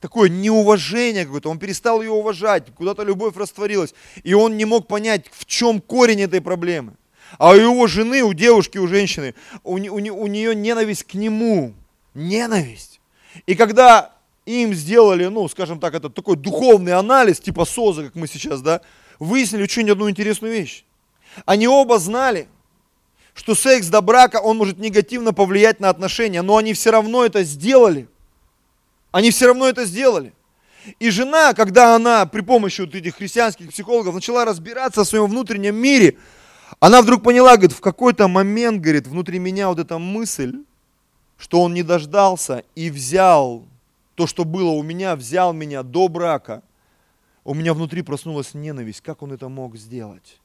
Такое неуважение какое-то, он перестал ее уважать, куда-то любовь растворилась. И он не мог понять, в чем корень этой проблемы. А у его жены, у девушки, у женщины, у, у, у нее ненависть к нему. Ненависть. И когда им сделали, ну, скажем так, это такой духовный анализ, типа СОЗа, как мы сейчас, да, выяснили очень одну интересную вещь. Они оба знали, что секс до брака, он может негативно повлиять на отношения, но они все равно это сделали. Они все равно это сделали. И жена, когда она при помощи вот этих христианских психологов начала разбираться в своем внутреннем мире, она вдруг поняла, говорит, в какой-то момент, говорит, внутри меня вот эта мысль, что он не дождался и взял то, что было у меня, взял меня до брака. У меня внутри проснулась ненависть. Как он это мог сделать?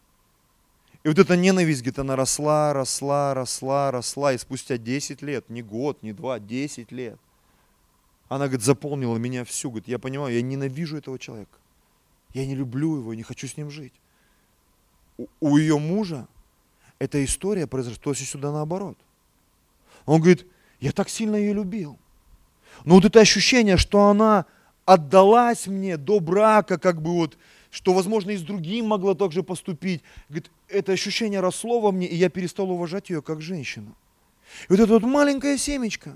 И вот эта ненависть, где-то она росла, росла, росла, росла, и спустя 10 лет, не год, не два, 10 лет, она, говорит, заполнила меня всю, говорит, я понимаю, я ненавижу этого человека, я не люблю его, не хочу с ним жить. У, у ее мужа эта история произошла точно сюда наоборот. Он говорит, я так сильно ее любил. Но вот это ощущение, что она отдалась мне до брака, как бы вот, что, возможно, и с другим могла так же поступить. Говорит, это ощущение росло во мне, и я перестал уважать ее как женщину. И вот это вот маленькое семечко,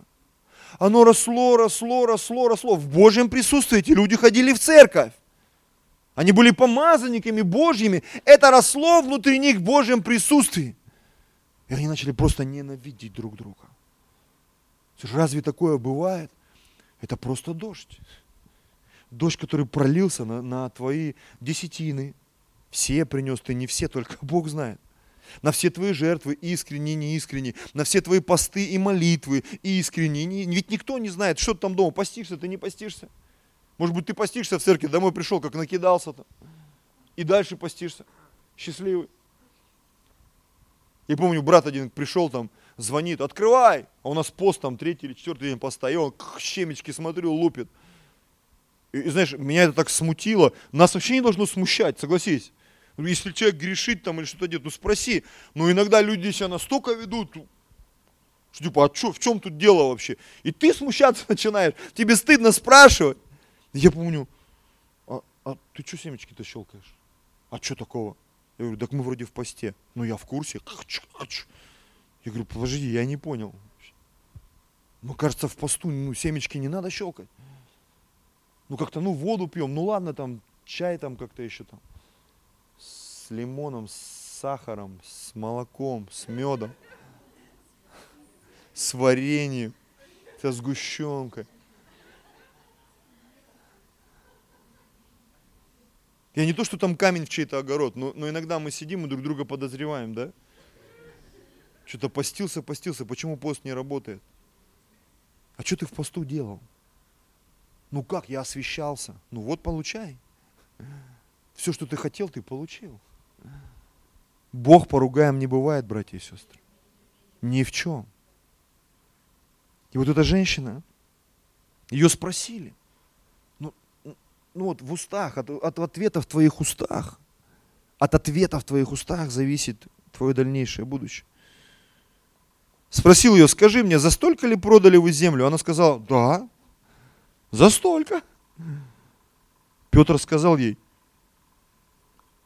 оно росло, росло, росло, росло. В Божьем присутствии эти люди ходили в церковь. Они были помазанниками Божьими. Это росло внутри них в Божьем присутствии. И они начали просто ненавидеть друг друга. Разве такое бывает? Это просто дождь. Дождь, который пролился на, на твои десятины. Все принес ты, не все, только Бог знает. На все твои жертвы, искренние, неискренние. На все твои посты и молитвы, искренние. Не, ведь никто не знает, что ты там дома, постишься ты, не постишься. Может быть, ты постишься в церкви, домой пришел, как накидался там. И дальше постишься. Счастливый. И помню, брат один пришел там, звонит, открывай. А у нас пост там третий или четвертый день поста. Он щемечки смотрю, лупит. И, и знаешь, меня это так смутило. Нас вообще не должно смущать, согласись. Если человек грешит там или что-то делает, ну спроси. Но иногда люди себя настолько ведут, что типа, а что, в чем тут дело вообще? И ты смущаться начинаешь, тебе стыдно спрашивать. Я помню, а, а ты что семечки-то щелкаешь? А что такого? Я говорю, так мы вроде в посте. Ну я в курсе. Я говорю, подожди, я не понял. Ну, кажется, в посту ну, семечки не надо щелкать. Ну, как-то, ну, воду пьем, ну, ладно, там, чай там как-то еще там. С лимоном, с сахаром, с молоком, с медом, с вареньем, со сгущенкой. Я не то, что там камень в чей-то огород, но, но иногда мы сидим и друг друга подозреваем, да? Что-то постился, постился, почему пост не работает? А что ты в посту делал? Ну как, я освещался. Ну вот получай. Все, что ты хотел, ты получил. Бог поругаем не бывает, братья и сестры. Ни в чем. И вот эта женщина, ее спросили. Ну, ну вот в устах, от, от ответа в твоих устах, от ответа в твоих устах зависит твое дальнейшее будущее. Спросил ее, скажи мне, за столько ли продали вы землю? Она сказала, да, за столько. Петр сказал ей,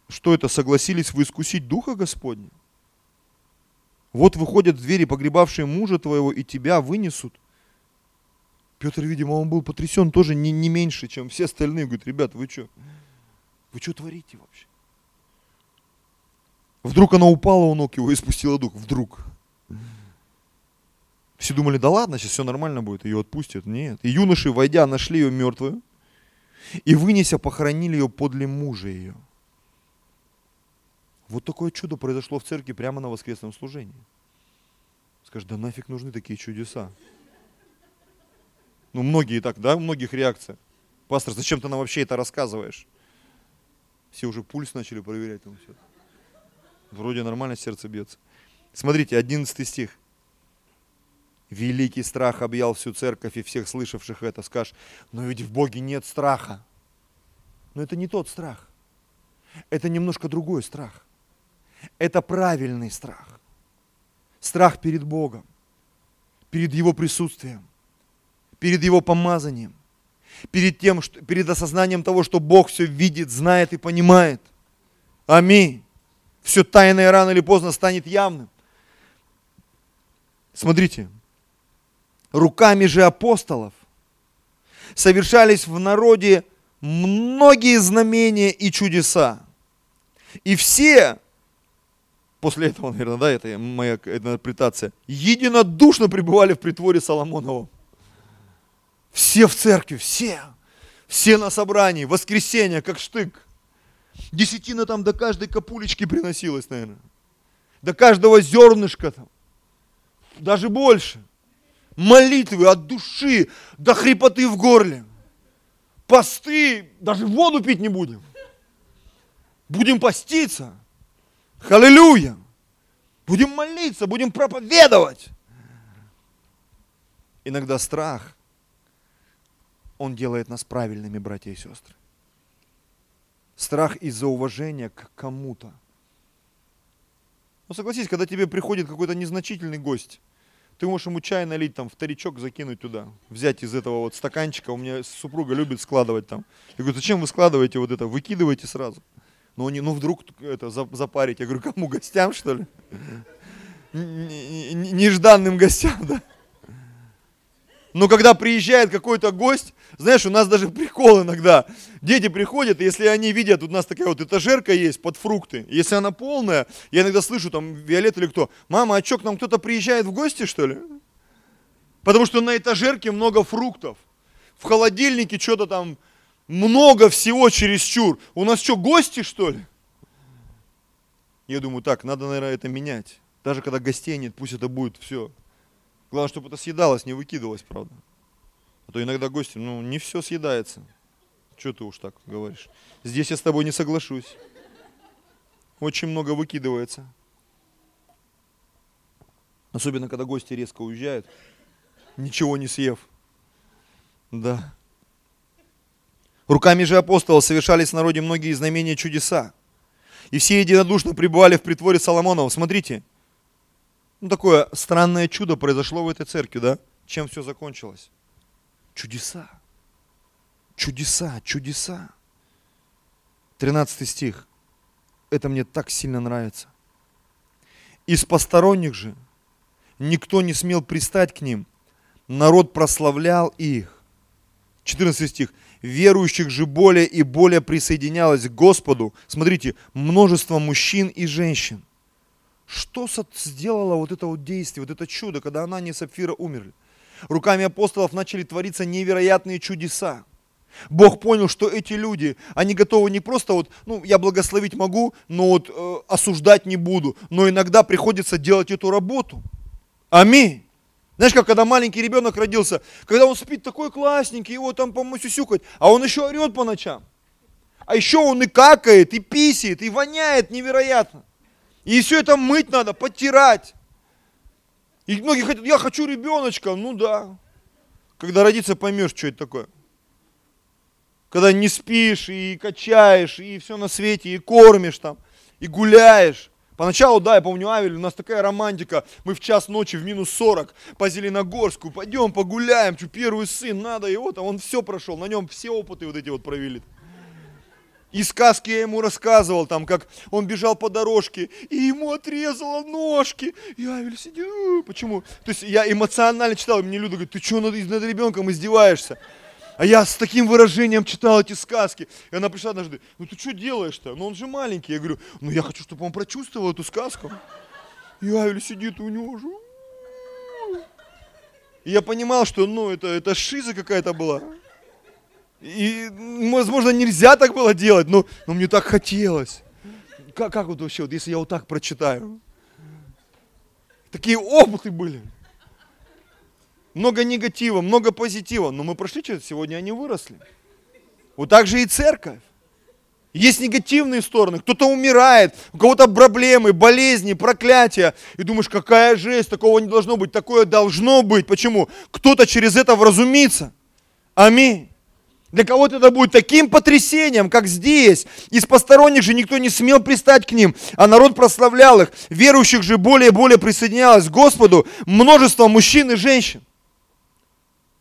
что это, согласились вы искусить Духа Господня? Вот выходят в двери, погребавшие мужа твоего, и тебя вынесут. Петр, видимо, он был потрясен тоже не, не меньше, чем все остальные. Говорит, ребят, вы что? Вы что творите вообще? Вдруг она упала у ног его и спустила дух. Вдруг. Все думали, да ладно, сейчас все нормально будет, ее отпустят. Нет. И юноши, войдя, нашли ее мертвую и, вынеся, похоронили ее подле мужа ее. Вот такое чудо произошло в церкви прямо на воскресном служении. Скажешь, да нафиг нужны такие чудеса? Ну, многие так, да, у многих реакция. Пастор, зачем ты нам вообще это рассказываешь? Все уже пульс начали проверять. Там все. Вроде нормально сердце бьется. Смотрите, 11 стих. Великий страх объял всю церковь и всех слышавших это. Скажешь, но ведь в Боге нет страха. Но это не тот страх. Это немножко другой страх. Это правильный страх. Страх перед Богом, перед Его присутствием, перед Его помазанием, перед, тем, что, перед осознанием того, что Бог все видит, знает и понимает. Аминь. Все тайное рано или поздно станет явным. Смотрите, руками же апостолов совершались в народе многие знамения и чудеса. И все, после этого, наверное, да, это моя интерпретация, единодушно пребывали в притворе Соломоновом. Все в церкви, все. Все на собрании, воскресенье, как штык. Десятина там до каждой капулечки приносилась, наверное. До каждого зернышка там. Даже больше молитвы от души до хрипоты в горле. Посты, даже воду пить не будем. Будем поститься. Халилюя. Будем молиться, будем проповедовать. Иногда страх, он делает нас правильными, братья и сестры. Страх из-за уважения к кому-то. Ну согласись, когда тебе приходит какой-то незначительный гость, ты можешь ему чай налить, там, вторичок закинуть туда, взять из этого вот стаканчика. У меня супруга любит складывать там. Я говорю, зачем вы складываете вот это? Выкидывайте сразу. Ну, они, ну вдруг это запарить. Я говорю, кому, гостям, что ли? Нежданным гостям, да? Но когда приезжает какой-то гость, Знаешь, у нас даже прикол иногда. Дети приходят, если они видят, у нас такая вот этажерка есть под фрукты. Если она полная, я иногда слышу там Виолет или кто, мама, а что, к нам кто-то приезжает в гости, что ли? Потому что на этажерке много фруктов. В холодильнике что-то там много всего чересчур. У нас что, гости, что ли? Я думаю, так, надо, наверное, это менять. Даже когда гостей нет, пусть это будет все. Главное, чтобы это съедалось, не выкидывалось, правда. А то иногда гости, ну, не все съедается. Что ты уж так говоришь? Здесь я с тобой не соглашусь. Очень много выкидывается. Особенно, когда гости резко уезжают, ничего не съев. Да. Руками же апостолов совершались в народе многие знамения чудеса. И все единодушно пребывали в притворе Соломонова. Смотрите, ну такое странное чудо произошло в этой церкви, да? Чем все закончилось? Чудеса. Чудеса, чудеса. 13 стих. Это мне так сильно нравится. Из посторонних же никто не смел пристать к ним. Народ прославлял их. 14 стих. Верующих же более и более присоединялось к Господу. Смотрите, множество мужчин и женщин. Что сделало вот это вот действие, вот это чудо, когда Анания и Сапфира умерли? Руками апостолов начали твориться невероятные чудеса. Бог понял, что эти люди, они готовы не просто вот, ну, я благословить могу, но вот э, осуждать не буду, но иногда приходится делать эту работу. Аминь. Знаешь, как когда маленький ребенок родился, когда он спит такой классненький, его там помусюсюкать, а он еще орет по ночам. А еще он и какает, и писает, и воняет невероятно. И все это мыть надо, подтирать. И многие хотят, я хочу ребеночка, ну да. Когда родится, поймешь, что это такое. Когда не спишь, и качаешь, и все на свете, и кормишь там, и гуляешь. Поначалу, да, я помню, Авель, у нас такая романтика, мы в час ночи в минус 40 по Зеленогорску, пойдем погуляем, что первый сын, надо его, там он все прошел, на нем все опыты вот эти вот провели. И сказки я ему рассказывал, там, как он бежал по дорожке, и ему отрезало ножки. И Авель сидел, почему? То есть я эмоционально читал, и мне Люда говорит, ты что над, над ребенком издеваешься? А я с таким выражением читал эти сказки. И она пришла однажды, ну ты что делаешь-то? Ну он же маленький. Я говорю, ну я хочу, чтобы он прочувствовал эту сказку. И Авель сидит у него уже. И я понимал, что ну это, это шиза какая-то была. И, возможно, нельзя так было делать, но, но мне так хотелось. Как, как вот вообще, вот если я вот так прочитаю? Такие опыты были. Много негатива, много позитива, но мы прошли через сегодня они выросли. Вот так же и церковь. Есть негативные стороны, кто-то умирает, у кого-то проблемы, болезни, проклятия. И думаешь, какая жесть, такого не должно быть, такое должно быть. Почему? Кто-то через это вразумится. Аминь. Для кого-то это будет таким потрясением, как здесь. Из посторонних же никто не смел пристать к ним, а народ прославлял их. Верующих же более и более присоединялось к Господу множество мужчин и женщин.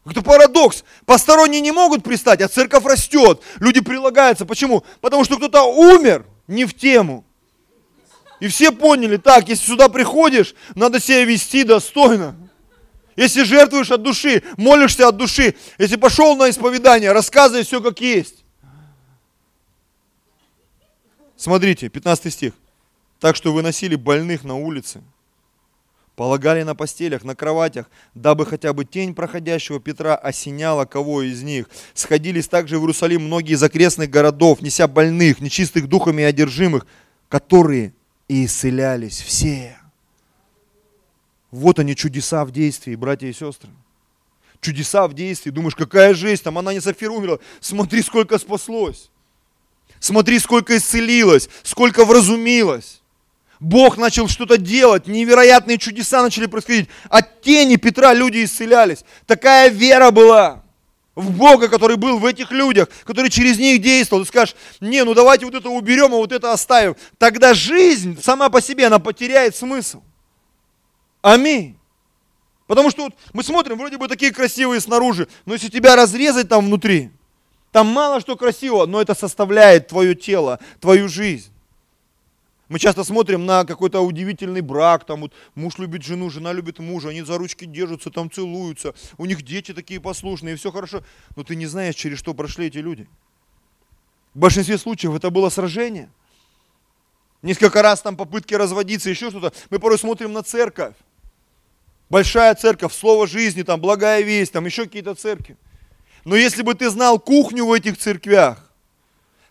Это парадокс. Посторонние не могут пристать, а церковь растет. Люди прилагаются. Почему? Потому что кто-то умер не в тему. И все поняли, так, если сюда приходишь, надо себя вести достойно. Если жертвуешь от души, молишься от души, если пошел на исповедание, рассказывай все как есть. Смотрите, 15 стих. Так что выносили больных на улице, полагали на постелях, на кроватях, дабы хотя бы тень проходящего Петра осеняла кого из них. Сходились также в Иерусалим многие из окрестных городов, неся больных, нечистых духами и одержимых, которые и исцелялись все. Вот они чудеса в действии, братья и сестры. Чудеса в действии. Думаешь, какая жесть, там она не Сафир умерла. Смотри, сколько спаслось. Смотри, сколько исцелилось, сколько вразумилось. Бог начал что-то делать, невероятные чудеса начали происходить. От тени Петра люди исцелялись. Такая вера была в Бога, который был в этих людях, который через них действовал. Ты скажешь, не, ну давайте вот это уберем, а вот это оставим. Тогда жизнь сама по себе, она потеряет смысл. Аминь. Потому что вот мы смотрим, вроде бы такие красивые снаружи, но если тебя разрезать там внутри, там мало что красивого, но это составляет твое тело, твою жизнь. Мы часто смотрим на какой-то удивительный брак, там вот муж любит жену, жена любит мужа, они за ручки держатся, там целуются, у них дети такие послушные, все хорошо. Но ты не знаешь, через что прошли эти люди. В большинстве случаев это было сражение. Несколько раз там попытки разводиться, еще что-то. Мы порой смотрим на церковь. Большая церковь, слово жизни, там благая весть, там еще какие-то церкви. Но если бы ты знал кухню в этих церквях,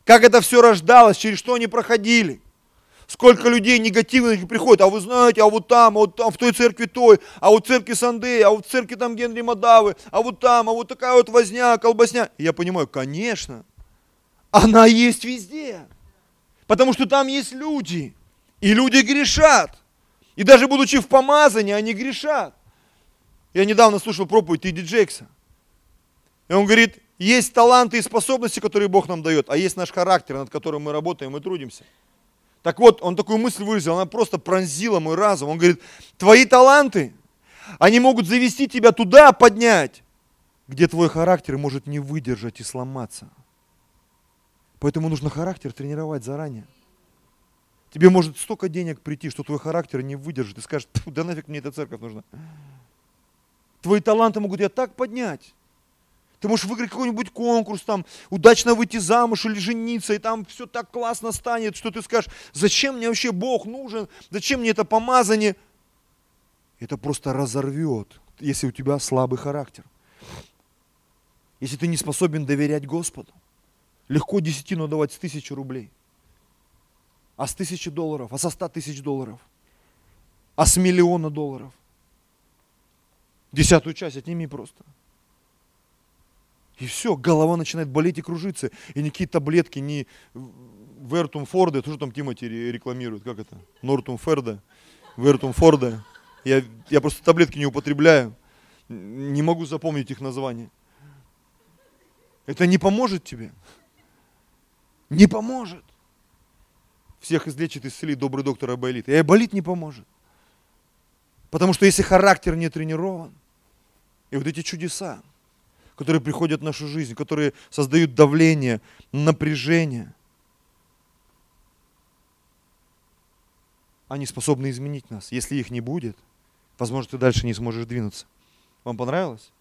как это все рождалось, через что они проходили, сколько людей негативных приходит, а вы знаете, а вот там, а вот там, в той церкви той, а вот в церкви Сандея, а вот в церкви там Генри Мадавы, а вот там, а вот такая вот возня, колбасня. Я понимаю, конечно, она есть везде. Потому что там есть люди. И люди грешат. И даже будучи в помазании, они грешат. Я недавно слушал проповедь Иди Джекса. И он говорит, есть таланты и способности, которые Бог нам дает, а есть наш характер, над которым мы работаем и трудимся. Так вот, он такую мысль выразил, она просто пронзила мой разум. Он говорит, твои таланты, они могут завести тебя туда, поднять, где твой характер может не выдержать и сломаться. Поэтому нужно характер тренировать заранее. Тебе может столько денег прийти, что твой характер не выдержит. И скажешь, да нафиг мне эта церковь нужна. Твои таланты могут тебя так поднять. Ты можешь выиграть какой-нибудь конкурс, там, удачно выйти замуж или жениться, и там все так классно станет, что ты скажешь, зачем мне вообще Бог нужен, зачем мне это помазание? Это просто разорвет, если у тебя слабый характер. Если ты не способен доверять Господу. Легко десятину давать с тысячи рублей. А с тысячи долларов, а со ста тысяч долларов, а с миллиона долларов. Десятую часть отними просто. И все, голова начинает болеть и кружиться. И никакие таблетки, ни Вертум Форда, тоже там Тимати рекламирует, как это? Нортум Ферда, Вертум Форда. Я, я просто таблетки не употребляю. Не могу запомнить их название. Это не поможет тебе. Не поможет. Всех излечит, исцелит добрый доктор Абайлит. И Абайлит не поможет. Потому что если характер не тренирован, и вот эти чудеса, которые приходят в нашу жизнь, которые создают давление, напряжение. Они способны изменить нас. Если их не будет, возможно, ты дальше не сможешь двинуться. Вам понравилось?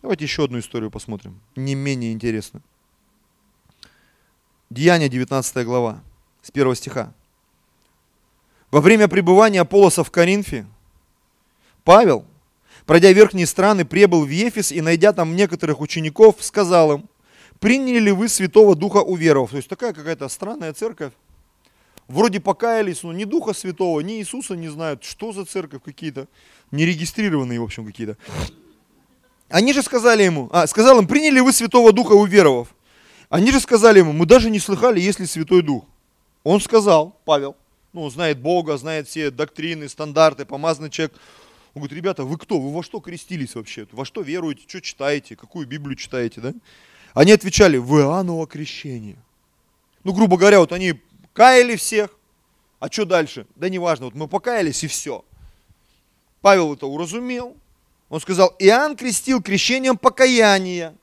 Давайте еще одну историю посмотрим. Не менее интересно. Деяние 19 глава, с 1 стиха. Во время пребывания Аполлоса в Коринфе Павел Пройдя верхние страны, прибыл в Ефес и, найдя там некоторых учеников, сказал им, приняли ли вы Святого Духа уверовав? То есть такая какая-то странная церковь. Вроде покаялись, но ни Духа Святого, ни Иисуса не знают, что за церковь какие-то, нерегистрированные, в общем, какие-то. Они же сказали ему, а, сказал им, приняли вы Святого Духа уверовав? Они же сказали ему, мы даже не слыхали, есть ли Святой Дух. Он сказал, Павел, ну, знает Бога, знает все доктрины, стандарты, помазанный человек, он говорит, ребята, вы кто? Вы во что крестились вообще? Во что веруете? Что читаете? Какую Библию читаете? Да? Они отвечали, в Иоанново крещение. Ну, грубо говоря, вот они каяли всех, а что дальше? Да неважно, вот мы покаялись и все. Павел это уразумел. Он сказал, Иоанн крестил крещением покаяния,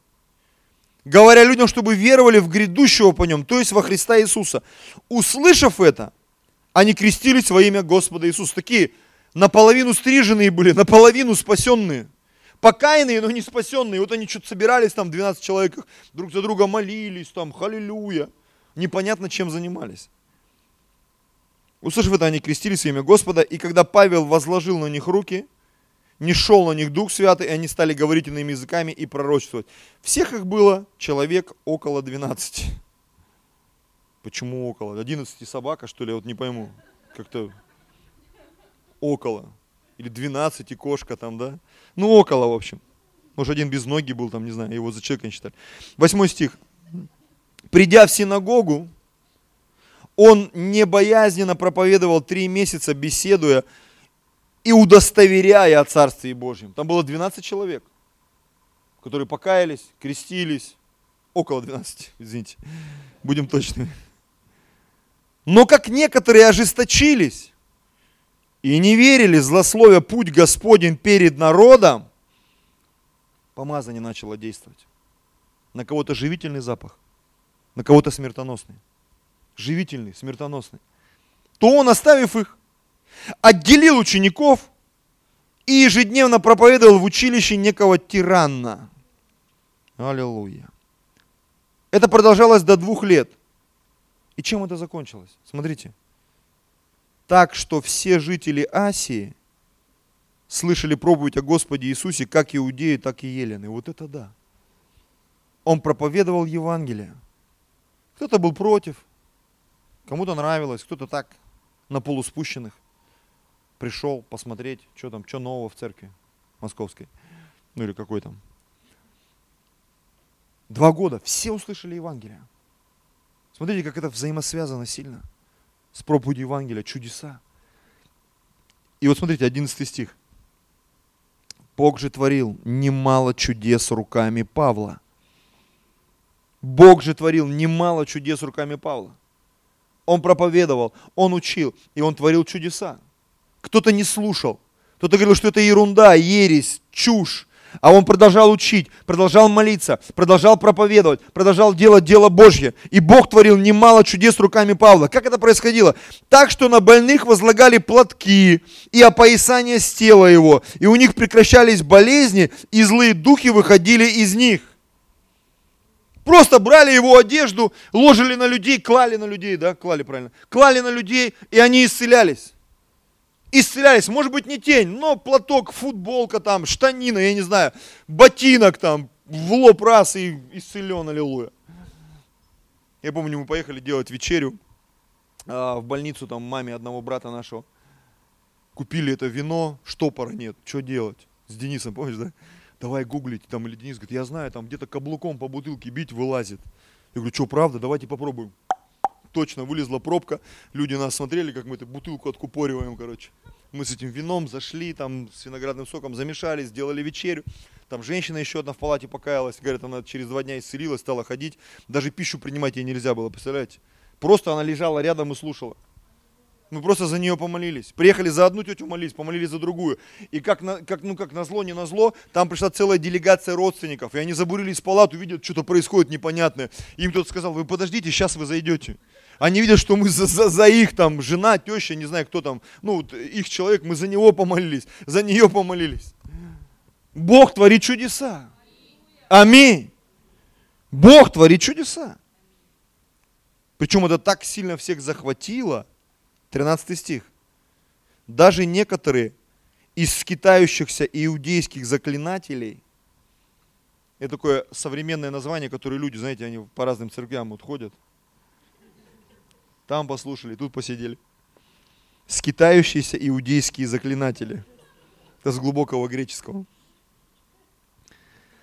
говоря людям, чтобы веровали в грядущего по нем, то есть во Христа Иисуса. Услышав это, они крестились во имя Господа Иисуса. Такие наполовину стриженные были, наполовину спасенные. Покаянные, но не спасенные. Вот они что-то собирались там, 12 человек, друг за друга молились, там, халилюя. Непонятно, чем занимались. Услышав это, они крестились во имя Господа, и когда Павел возложил на них руки, не шел на них Дух Святый, и они стали говорить иными языками и пророчествовать. Всех их было человек около 12. Почему около? 11 собака, что ли, я вот не пойму. Как-то около. Или 12 и кошка там, да? Ну, около, в общем. Может, один без ноги был там, не знаю, его за человека не считали. Восьмой стих. Придя в синагогу, он небоязненно проповедовал три месяца, беседуя и удостоверяя о Царстве Божьем. Там было 12 человек, которые покаялись, крестились. Около 12, извините, будем точными. Но как некоторые ожесточились, и не верили, злословия путь Господень перед народом, помазание начало действовать. На кого-то живительный запах, на кого-то смертоносный. Живительный, смертоносный. то он, оставив их, отделил учеников и ежедневно проповедовал в училище некого тиранна. Аллилуйя. Это продолжалось до двух лет. И чем это закончилось? Смотрите. Так что все жители Асии слышали проповедь о Господе Иисусе, как иудеи, так и елены. Вот это да. Он проповедовал Евангелие. Кто-то был против, кому-то нравилось, кто-то так, на полуспущенных. Пришел посмотреть, что там, что нового в церкви московской. Ну или какой там. Два года все услышали Евангелие. Смотрите, как это взаимосвязано сильно с проповедью Евангелия, чудеса. И вот смотрите, 11 стих. Бог же творил немало чудес руками Павла. Бог же творил немало чудес руками Павла. Он проповедовал, он учил, и он творил чудеса. Кто-то не слушал, кто-то говорил, что это ерунда, ересь, чушь. А он продолжал учить, продолжал молиться, продолжал проповедовать, продолжал делать дело Божье. И Бог творил немало чудес руками Павла. Как это происходило? Так, что на больных возлагали платки и опоясание с тела его. И у них прекращались болезни, и злые духи выходили из них. Просто брали его одежду, ложили на людей, клали на людей, да, клали правильно, клали на людей, и они исцелялись исцелялись. Может быть, не тень, но платок, футболка там, штанина, я не знаю, ботинок там, в лоб раз и исцелен, аллилуйя. Я помню, мы поехали делать вечерю а, в больницу там маме одного брата нашего. Купили это вино, штопора нет, что делать? С Денисом, помнишь, да? Давай гуглить, там, или Денис говорит, я знаю, там где-то каблуком по бутылке бить вылазит. Я говорю, что, правда? Давайте попробуем точно вылезла пробка. Люди нас смотрели, как мы эту бутылку откупориваем, короче. Мы с этим вином зашли, там с виноградным соком замешали, сделали вечерю. Там женщина еще одна в палате покаялась. Говорят, она через два дня исцелилась, стала ходить. Даже пищу принимать ей нельзя было, представляете? Просто она лежала рядом и слушала. Мы просто за нее помолились. Приехали за одну тетю молились, помолились за другую. И как, на, как, ну, как на зло, не на зло, там пришла целая делегация родственников. И они забурились в палату, видят, что-то происходит непонятное. И им кто-то сказал, вы подождите, сейчас вы зайдете. Они видят, что мы за, за, за их там, жена, теща, не знаю кто там, ну, их человек, мы за него помолились, за нее помолились. Бог творит чудеса. Аминь. Бог творит чудеса. Причем это так сильно всех захватило – 13 стих. Даже некоторые из скитающихся иудейских заклинателей, это такое современное название, которое люди, знаете, они по разным церквям вот ходят, там послушали, тут посидели. Скитающиеся иудейские заклинатели. Это с глубокого греческого.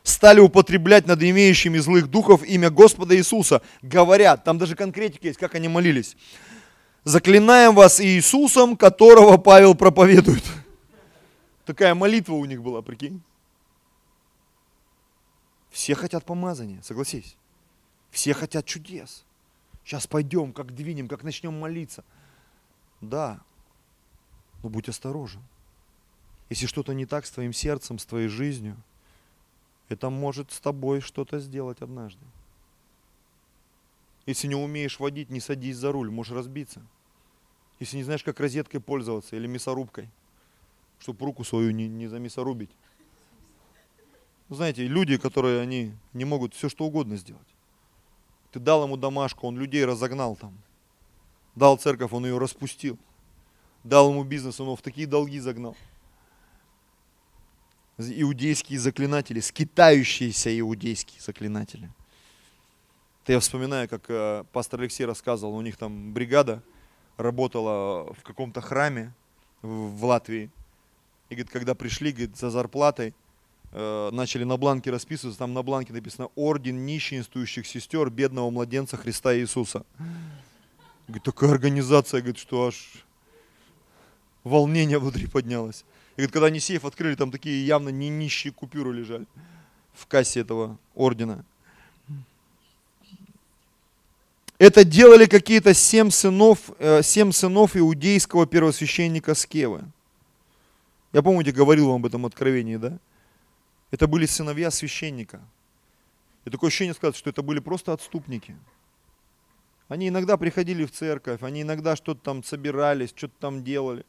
Стали употреблять над имеющими злых духов имя Господа Иисуса. Говорят, там даже конкретика есть, как они молились заклинаем вас Иисусом, которого Павел проповедует. Такая молитва у них была, прикинь. Все хотят помазания, согласись. Все хотят чудес. Сейчас пойдем, как двинем, как начнем молиться. Да, но будь осторожен. Если что-то не так с твоим сердцем, с твоей жизнью, это может с тобой что-то сделать однажды. Если не умеешь водить, не садись за руль, можешь разбиться. Если не знаешь, как розеткой пользоваться или мясорубкой, чтобы руку свою не, не замясорубить. Знаете, люди, которые они не могут все что угодно сделать. Ты дал ему домашку, он людей разогнал там. Дал церковь, он ее распустил. Дал ему бизнес, он его в такие долги загнал. Иудейские заклинатели, скитающиеся иудейские заклинатели. Это я вспоминаю, как э, пастор Алексей рассказывал, у них там бригада – работала в каком-то храме в, Латвии. И говорит, когда пришли говорит, за зарплатой, э, начали на бланке расписываться, там на бланке написано «Орден нищенствующих сестер бедного младенца Христа Иисуса». Говорит, такая организация, говорит, что аж волнение внутри поднялось. И говорит, когда они сейф открыли, там такие явно не нищие купюры лежали в кассе этого ордена. Это делали какие-то семь сынов, э, семь сынов иудейского первосвященника Скевы. Я, помните, говорил вам об этом откровении, да? Это были сыновья священника. И такое ощущение сказать, что это были просто отступники. Они иногда приходили в церковь, они иногда что-то там собирались, что-то там делали.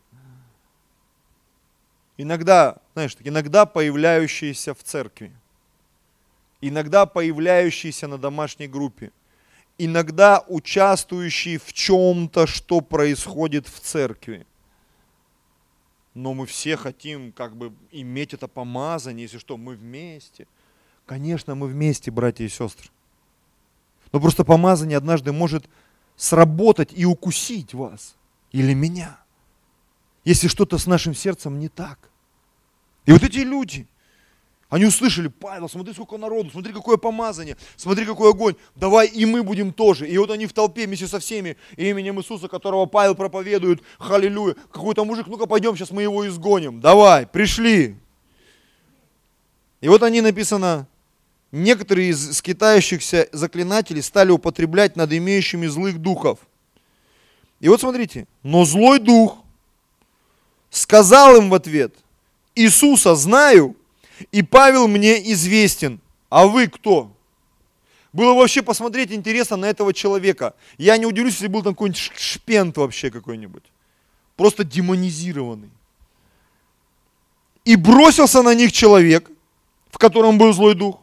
Иногда, знаешь, иногда появляющиеся в церкви. Иногда появляющиеся на домашней группе. Иногда участвующие в чем-то, что происходит в церкви. Но мы все хотим как бы иметь это помазание, если что, мы вместе. Конечно, мы вместе, братья и сестры. Но просто помазание однажды может сработать и укусить вас или меня, если что-то с нашим сердцем не так. И вот эти люди, они услышали, Павел, смотри, сколько народу, смотри, какое помазание, смотри, какой огонь, давай и мы будем тоже. И вот они в толпе вместе со всеми именем Иисуса, которого Павел проповедует, халилюя, какой-то мужик, ну-ка пойдем, сейчас мы его изгоним. Давай, пришли. И вот они написано, некоторые из скитающихся заклинателей стали употреблять над имеющими злых духов. И вот смотрите, но злой дух сказал им в ответ, Иисуса знаю, и Павел мне известен, а вы кто? Было вообще посмотреть интересно на этого человека. Я не удивлюсь, если был там какой-нибудь шпент вообще какой-нибудь. Просто демонизированный. И бросился на них человек, в котором был злой дух,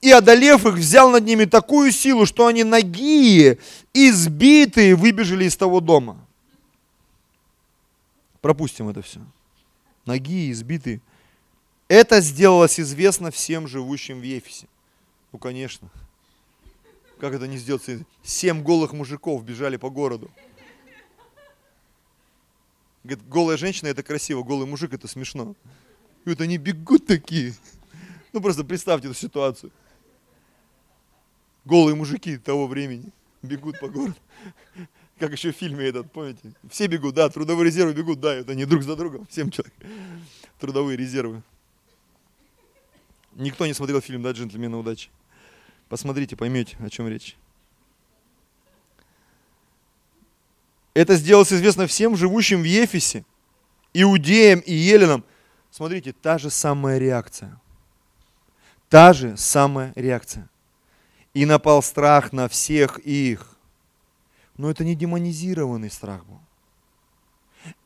и, одолев их, взял над ними такую силу, что они нагие, избитые, выбежали из того дома. Пропустим это все. Ноги избитые. Это сделалось известно всем живущим в Ефесе. Ну, конечно. Как это не сделать? Семь голых мужиков бежали по городу. Говорит, голая женщина это красиво, голый мужик это смешно. И вот они бегут такие. Ну просто представьте эту ситуацию голые мужики того времени бегут по городу. Как еще в фильме этот, помните? Все бегут, да, трудовые резервы бегут, да, это они друг за другом, всем человек. Трудовые резервы. Никто не смотрел фильм, да, «Джентльмены удачи»? Посмотрите, поймете, о чем речь. Это сделалось известно всем живущим в Ефесе, иудеям и еленам. Смотрите, та же самая реакция. Та же самая реакция и напал страх на всех их. Но это не демонизированный страх был.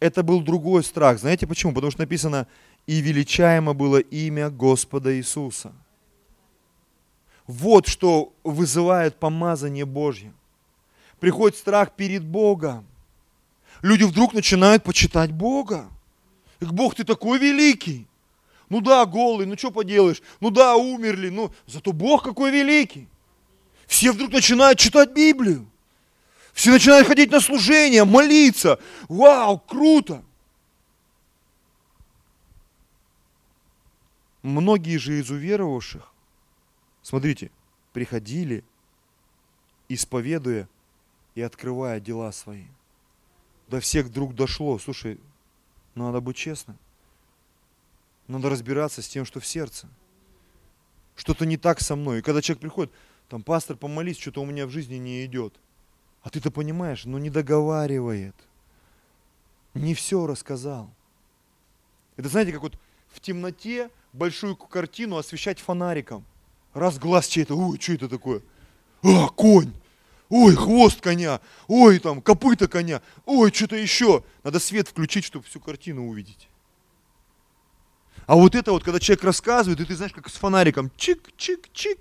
Это был другой страх. Знаете почему? Потому что написано, и величаемо было имя Господа Иисуса. Вот что вызывает помазание Божье. Приходит страх перед Богом. Люди вдруг начинают почитать Бога. Их Бог, ты такой великий. Ну да, голый, ну что поделаешь. Ну да, умерли, ну зато Бог какой великий. Все вдруг начинают читать Библию. Все начинают ходить на служение, молиться. Вау, круто! Многие же из уверовавших, смотрите, приходили, исповедуя и открывая дела свои. До всех вдруг дошло, слушай, надо быть честным. Надо разбираться с тем, что в сердце. Что-то не так со мной. И когда человек приходит, там, пастор, помолись, что-то у меня в жизни не идет. А ты-то понимаешь, но не договаривает. Не все рассказал. Это знаете, как вот в темноте большую картину освещать фонариком. Раз глаз чей-то, ой, что это такое? А, конь! Ой, хвост коня! Ой, там, копыта коня! Ой, что-то еще! Надо свет включить, чтобы всю картину увидеть. А вот это вот, когда человек рассказывает, и ты знаешь, как с фонариком, чик-чик-чик,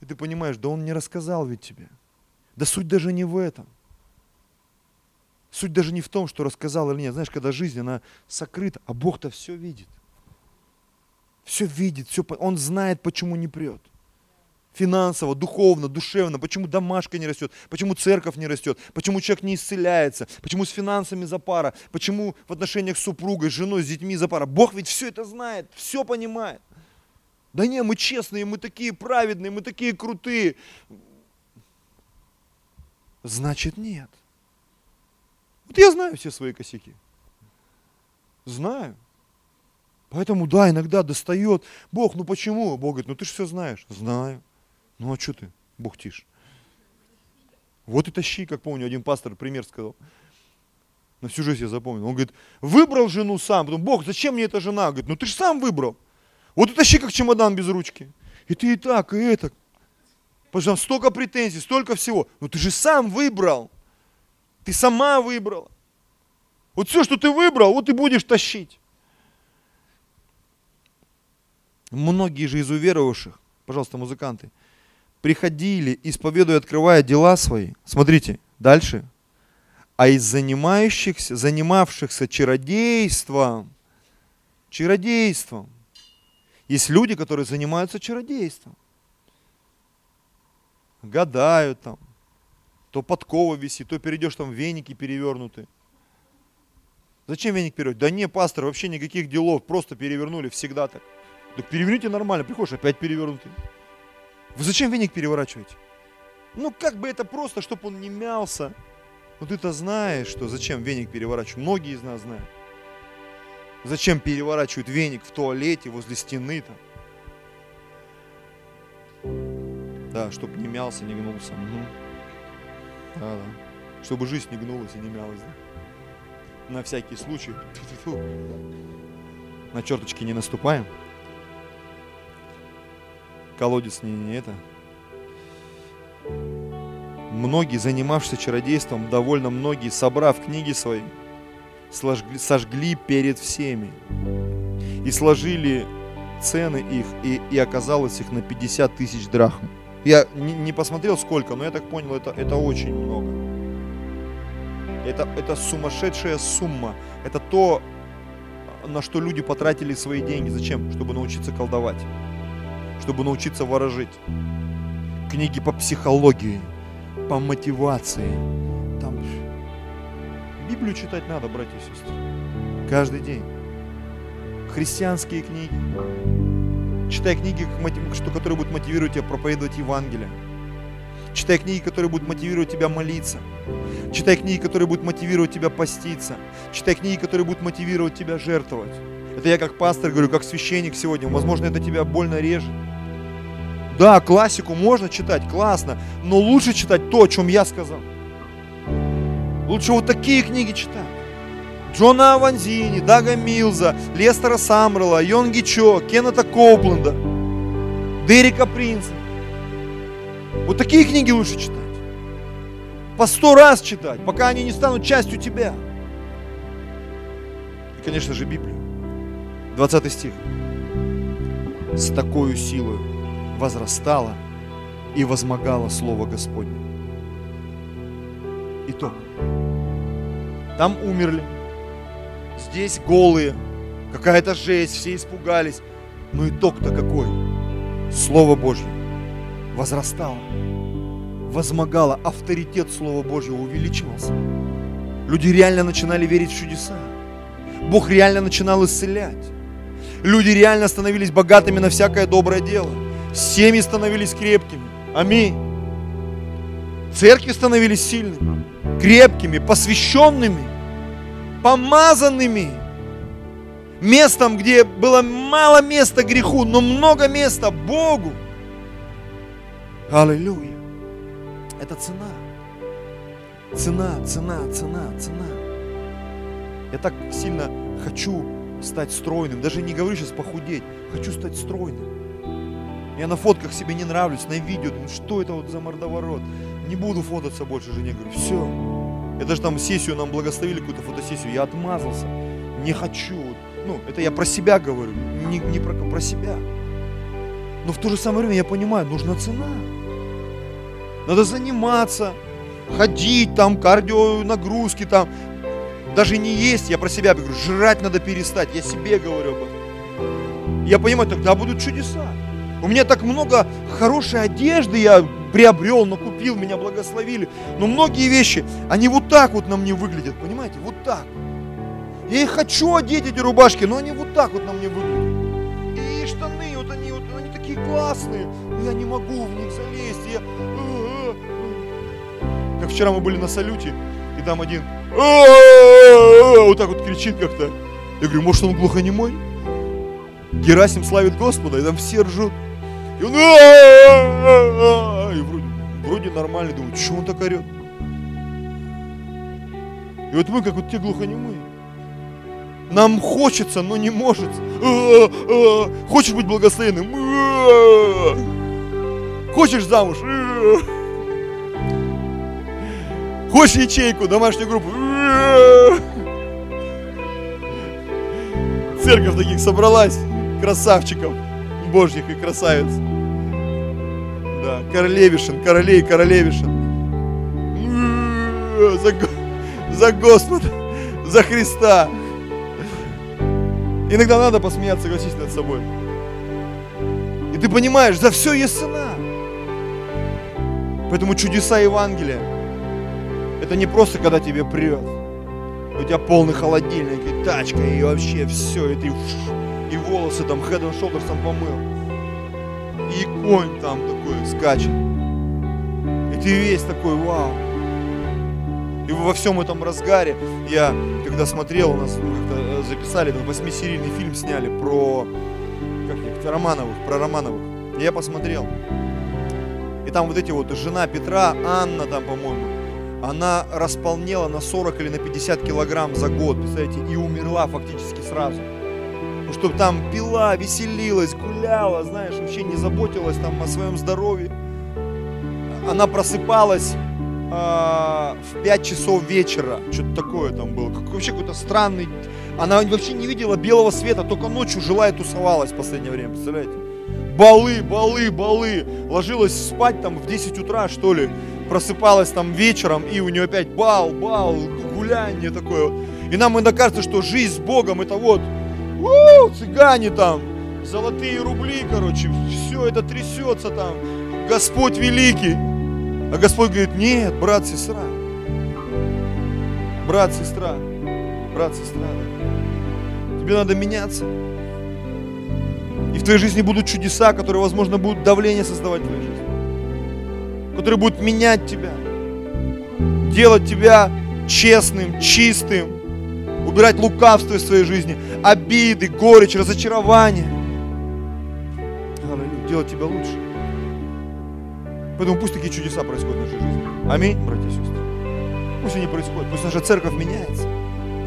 и ты понимаешь, да он не рассказал ведь тебе. Да суть даже не в этом. Суть даже не в том, что рассказал или нет. Знаешь, когда жизнь, она сокрыта, а Бог-то все видит. Все видит, все, Он знает, почему не прет. Финансово, духовно, душевно, почему домашка не растет, почему церковь не растет, почему человек не исцеляется, почему с финансами запара, почему в отношениях с супругой, с женой, с детьми запара. Бог ведь все это знает, все понимает. Да не, мы честные, мы такие праведные, мы такие крутые. Значит, нет. Вот я знаю все свои косяки. Знаю. Поэтому, да, иногда достает. Бог, ну почему? Бог говорит, ну ты же все знаешь. Знаю. Ну а что ты? Бог тишь. Вот и тащи, как помню, один пастор пример сказал. На всю жизнь я запомнил. Он говорит, выбрал жену сам. Потом, Бог, зачем мне эта жена? Говорит, ну ты же сам выбрал. Вот утащи как чемодан без ручки. И ты и так, и это. Там столько претензий, столько всего. Но ты же сам выбрал. Ты сама выбрала. Вот все, что ты выбрал, вот и будешь тащить. Многие же из уверовавших, пожалуйста, музыканты, приходили, исповедуя, открывая дела свои. Смотрите, дальше. А из занимающихся, занимавшихся чародейством, чародейством, есть люди, которые занимаются чародейством. Гадают там, то подкова висит, то перейдешь там веники перевернуты. Зачем веник перевернуть? Да не, пастор, вообще никаких делов, просто перевернули, всегда так. Так переверните нормально, приходишь, опять перевернутый. Вы зачем веник переворачиваете? Ну, как бы это просто, чтобы он не мялся. Ну, ты-то знаешь, что зачем веник переворачивать. Многие из нас знают. Зачем переворачивают веник в туалете, возле стены там. Да, чтобы не мялся, не гнулся. Угу. Да, да. Чтобы жизнь не гнулась и не мялась. Да? На всякий случай. На черточки не наступаем колодец не, не это. Многие, занимавшиеся чародейством, довольно многие, собрав книги свои, сожгли, сожгли перед всеми и сложили цены их, и, и оказалось их на 50 тысяч драхм. Я не, не посмотрел сколько, но я так понял, это, это очень много. Это, это сумасшедшая сумма. Это то, на что люди потратили свои деньги. Зачем? Чтобы научиться колдовать чтобы научиться ворожить. Книги по психологии, по мотивации. Там Библию читать надо, братья и сестры. Каждый день. Христианские книги. Читай книги, которые будут мотивировать тебя проповедовать Евангелие. Читай книги, которые будут мотивировать тебя молиться. Читай книги, которые будут мотивировать тебя поститься. Читай книги, которые будут мотивировать тебя жертвовать. Это я как пастор говорю, как священник сегодня. Возможно, это тебя больно режет. Да, классику можно читать, классно, но лучше читать то, о чем я сказал. Лучше вот такие книги читать. Джона Аванзини, Дага Милза, Лестера Самрела, Йонги Чо, Кеннета Коупленда, Дерека Принца. Вот такие книги лучше читать. По сто раз читать, пока они не станут частью тебя. И, конечно же, Библию. 20 стих. С такой силой возрастало и возмогало Слово Господне. Итог. Там умерли, здесь голые, какая-то жесть, все испугались. Но итог-то какой? Слово Божье возрастало, возмогало, авторитет Слова Божьего увеличивался. Люди реально начинали верить в чудеса. Бог реально начинал исцелять. Люди реально становились богатыми на всякое доброе дело. Семьи становились крепкими. Аминь. Церкви становились сильными, крепкими, посвященными, помазанными. Местом, где было мало места греху, но много места Богу. Аллилуйя. Это цена. Цена, цена, цена, цена. Я так сильно хочу стать стройным. Даже не говорю сейчас похудеть. Хочу стать стройным. Я на фотках себе не нравлюсь, на видео, думаю, что это вот за мордоворот. Не буду фототься больше жене. Говорю, все. Я даже там сессию нам благословили, какую-то фотосессию. Я отмазался. Не хочу. Ну, это я про себя говорю, не, не про, про себя. Но в то же самое время я понимаю, нужна цена. Надо заниматься, ходить там, кардио нагрузки там. Даже не есть, я про себя говорю, жрать надо перестать. Я себе говорю об этом. Я понимаю, тогда будут чудеса. У меня так много хорошей одежды я приобрел, накупил, меня благословили. Но многие вещи, они вот так вот на мне выглядят, понимаете? Вот так. Я их хочу одеть, эти рубашки, но они вот так вот на мне выглядят. И штаны, вот они, вот они такие классные, но я не могу в них залезть. Я... Как вчера мы были на салюте, и там один вот так вот кричит как-то. Я говорю, может он глухонемой? Герасим славит Господа, и там все ржут. И он, и вроде, вроде нормально, думаю, что он так орет? И вот мы, как вот те глухонемые. Нам хочется, но не может. Хочешь быть благословенным? Хочешь замуж? Хочешь ячейку, домашнюю группу? Церковь таких собралась, красавчиков, божьих и красавиц. Да, королевишин, королей, королевишин. За, за Господа, за Христа. Иногда надо посмеяться, согласись над собой. И ты понимаешь, за все есть цена. Поэтому чудеса Евангелия – это не просто, когда тебе прет. У тебя полный холодильник, и тачка, и вообще все, и ты и волосы там head and shoulders там помыл. И конь там такой скачет. И ты весь такой, вау. И во всем этом разгаре я, когда смотрел, у нас как-то э, записали, там, восьмисерийный фильм сняли про, как их, Романовых, про Романовых. И я посмотрел. И там вот эти вот, жена Петра, Анна там, по-моему, она располнела на 40 или на 50 килограмм за год, представляете, и умерла фактически сразу. Ну, чтобы там пила, веселилась, гуляла, знаешь, вообще не заботилась там о своем здоровье. Она просыпалась э, в 5 часов вечера, что-то такое там было, как, вообще какой-то странный. Она вообще не видела белого света, только ночью жила и тусовалась в последнее время, представляете? Балы, балы, балы. Ложилась спать там в 10 утра, что ли просыпалась там вечером, и у нее опять бал, бал, гуляние такое. И нам иногда кажется, что жизнь с Богом это вот, у, цыгане там, золотые рубли, короче, все это трясется там, Господь великий. А Господь говорит, нет, брат, сестра, брат, сестра, брат, сестра, тебе надо меняться. И в твоей жизни будут чудеса, которые, возможно, будут давление создавать в твоей жизни который будет менять тебя, делать тебя честным, чистым, убирать лукавство из своей жизни, обиды, горечь, разочарование. Делать тебя лучше. Поэтому пусть такие чудеса происходят в нашей жизни. Аминь, братья и сестры. Пусть они происходят, пусть наша церковь меняется,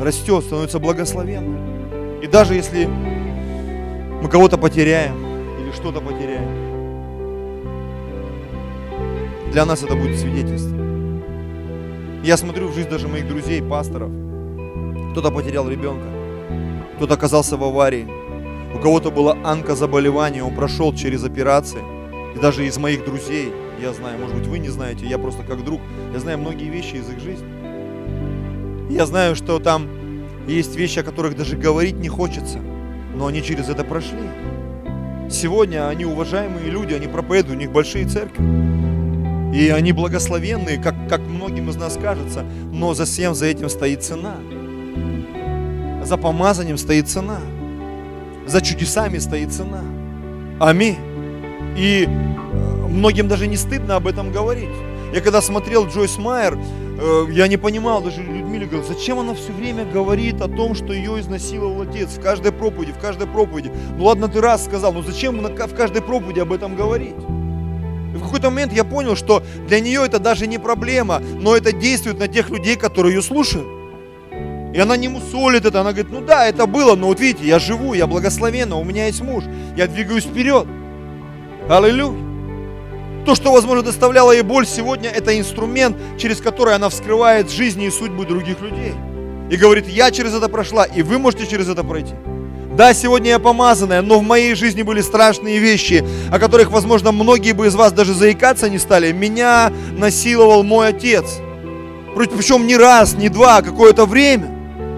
растет, становится благословенной. И даже если мы кого-то потеряем или что-то потеряем, для нас это будет свидетельство. Я смотрю в жизнь даже моих друзей, пасторов. Кто-то потерял ребенка, кто-то оказался в аварии, у кого-то было онкозаболевание, он прошел через операции. И даже из моих друзей, я знаю, может быть, вы не знаете, я просто как друг, я знаю многие вещи из их жизни. Я знаю, что там есть вещи, о которых даже говорить не хочется, но они через это прошли. Сегодня они уважаемые люди, они проповедуют, у них большие церкви. И они благословенные, как, как многим из нас кажется, но за всем за этим стоит цена. За помазанием стоит цена. За чудесами стоит цена. Аминь. И э, многим даже не стыдно об этом говорить. Я когда смотрел Джойс Майер, э, я не понимал, даже Людмиле говорил, зачем она все время говорит о том, что ее изнасиловал отец в каждой проповеди, в каждой проповеди. Ну ладно, ты раз сказал, но зачем в каждой проповеди об этом говорить? Какой-то момент я понял, что для нее это даже не проблема, но это действует на тех людей, которые ее слушают. И она не мусолит это, она говорит, ну да, это было, но вот видите, я живу, я благословенна, у меня есть муж, я двигаюсь вперед. Аллилуйя. То, что, возможно, доставляло ей боль сегодня, это инструмент, через который она вскрывает жизни и судьбы других людей. И говорит, я через это прошла, и вы можете через это пройти. Да, сегодня я помазанная, но в моей жизни были страшные вещи, о которых, возможно, многие бы из вас даже заикаться не стали. Меня насиловал мой отец. Причем не раз, не два, а какое-то время.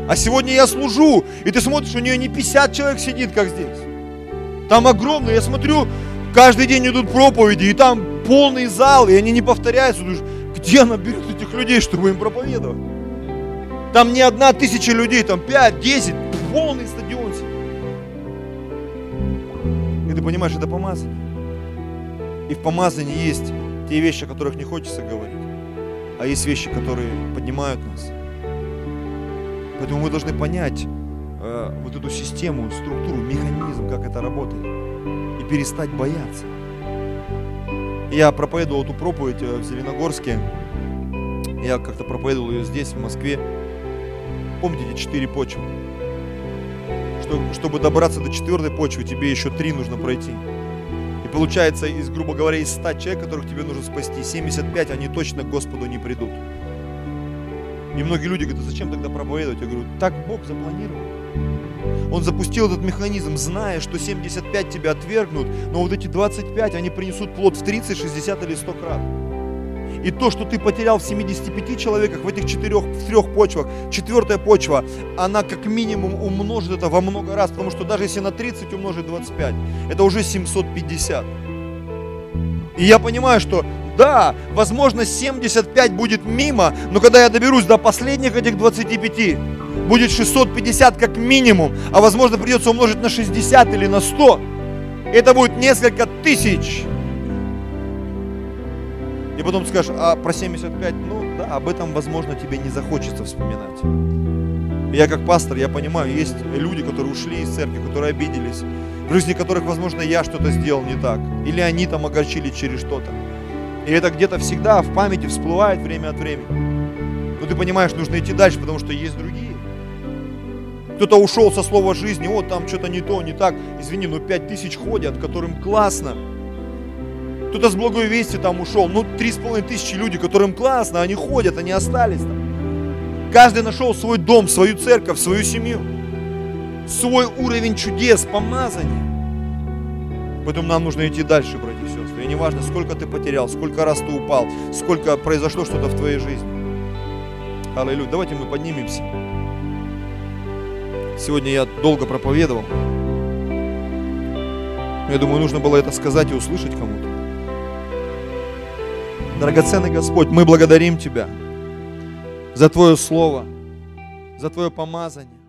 А сегодня я служу, и ты смотришь, у нее не 50 человек сидит, как здесь. Там огромно, я смотрю, каждый день идут проповеди, и там полный зал, и они не повторяются. Думаешь, где она берет этих людей, чтобы им проповедовать? Там не одна тысяча людей, там 5, 10, полный стадион И ты понимаешь, это помазание. И в помазании есть те вещи, о которых не хочется говорить, а есть вещи, которые поднимают нас. Поэтому мы должны понять э, вот эту систему, структуру, механизм, как это работает, и перестать бояться. Я проповедовал эту проповедь э, в Зеленогорске. Я как-то проповедовал ее здесь, в Москве. Помните эти четыре почвы? Что, чтобы добраться до четвертой почвы, тебе еще три нужно пройти. И получается, из, грубо говоря, из 100 человек, которых тебе нужно спасти, 75, они точно к Господу не придут. И многие люди говорят, зачем тогда проповедовать? Я говорю, так Бог запланировал. Он запустил этот механизм, зная, что 75 тебя отвергнут, но вот эти 25, они принесут плод в 30, 60 или 100 крат. И то, что ты потерял в 75 человеках, в этих четырех, в трех почвах, четвертая почва, она как минимум умножит это во много раз, потому что даже если на 30 умножить 25, это уже 750. И я понимаю, что да, возможно 75 будет мимо, но когда я доберусь до последних этих 25, будет 650 как минимум, а возможно придется умножить на 60 или на 100. Это будет несколько тысяч. И потом скажешь, а про 75, ну да, об этом, возможно, тебе не захочется вспоминать. Я как пастор, я понимаю, есть люди, которые ушли из церкви, которые обиделись, в жизни которых, возможно, я что-то сделал не так, или они там огорчили через что-то. И это где-то всегда в памяти всплывает время от времени. Но ты понимаешь, нужно идти дальше, потому что есть другие. Кто-то ушел со слова жизни, вот там что-то не то, не так. Извини, но пять тысяч ходят, которым классно. Кто-то с благой вести там ушел. Ну, три с половиной тысячи людей, которым классно, они ходят, они остались там. Каждый нашел свой дом, свою церковь, свою семью. Свой уровень чудес, помазания. Поэтому нам нужно идти дальше, братья и сестры. И не важно, сколько ты потерял, сколько раз ты упал, сколько произошло что-то в твоей жизни. Аллилуйя. Давайте мы поднимемся. Сегодня я долго проповедовал. Я думаю, нужно было это сказать и услышать кому-то. Драгоценный Господь, мы благодарим Тебя за Твое Слово, за Твое помазание.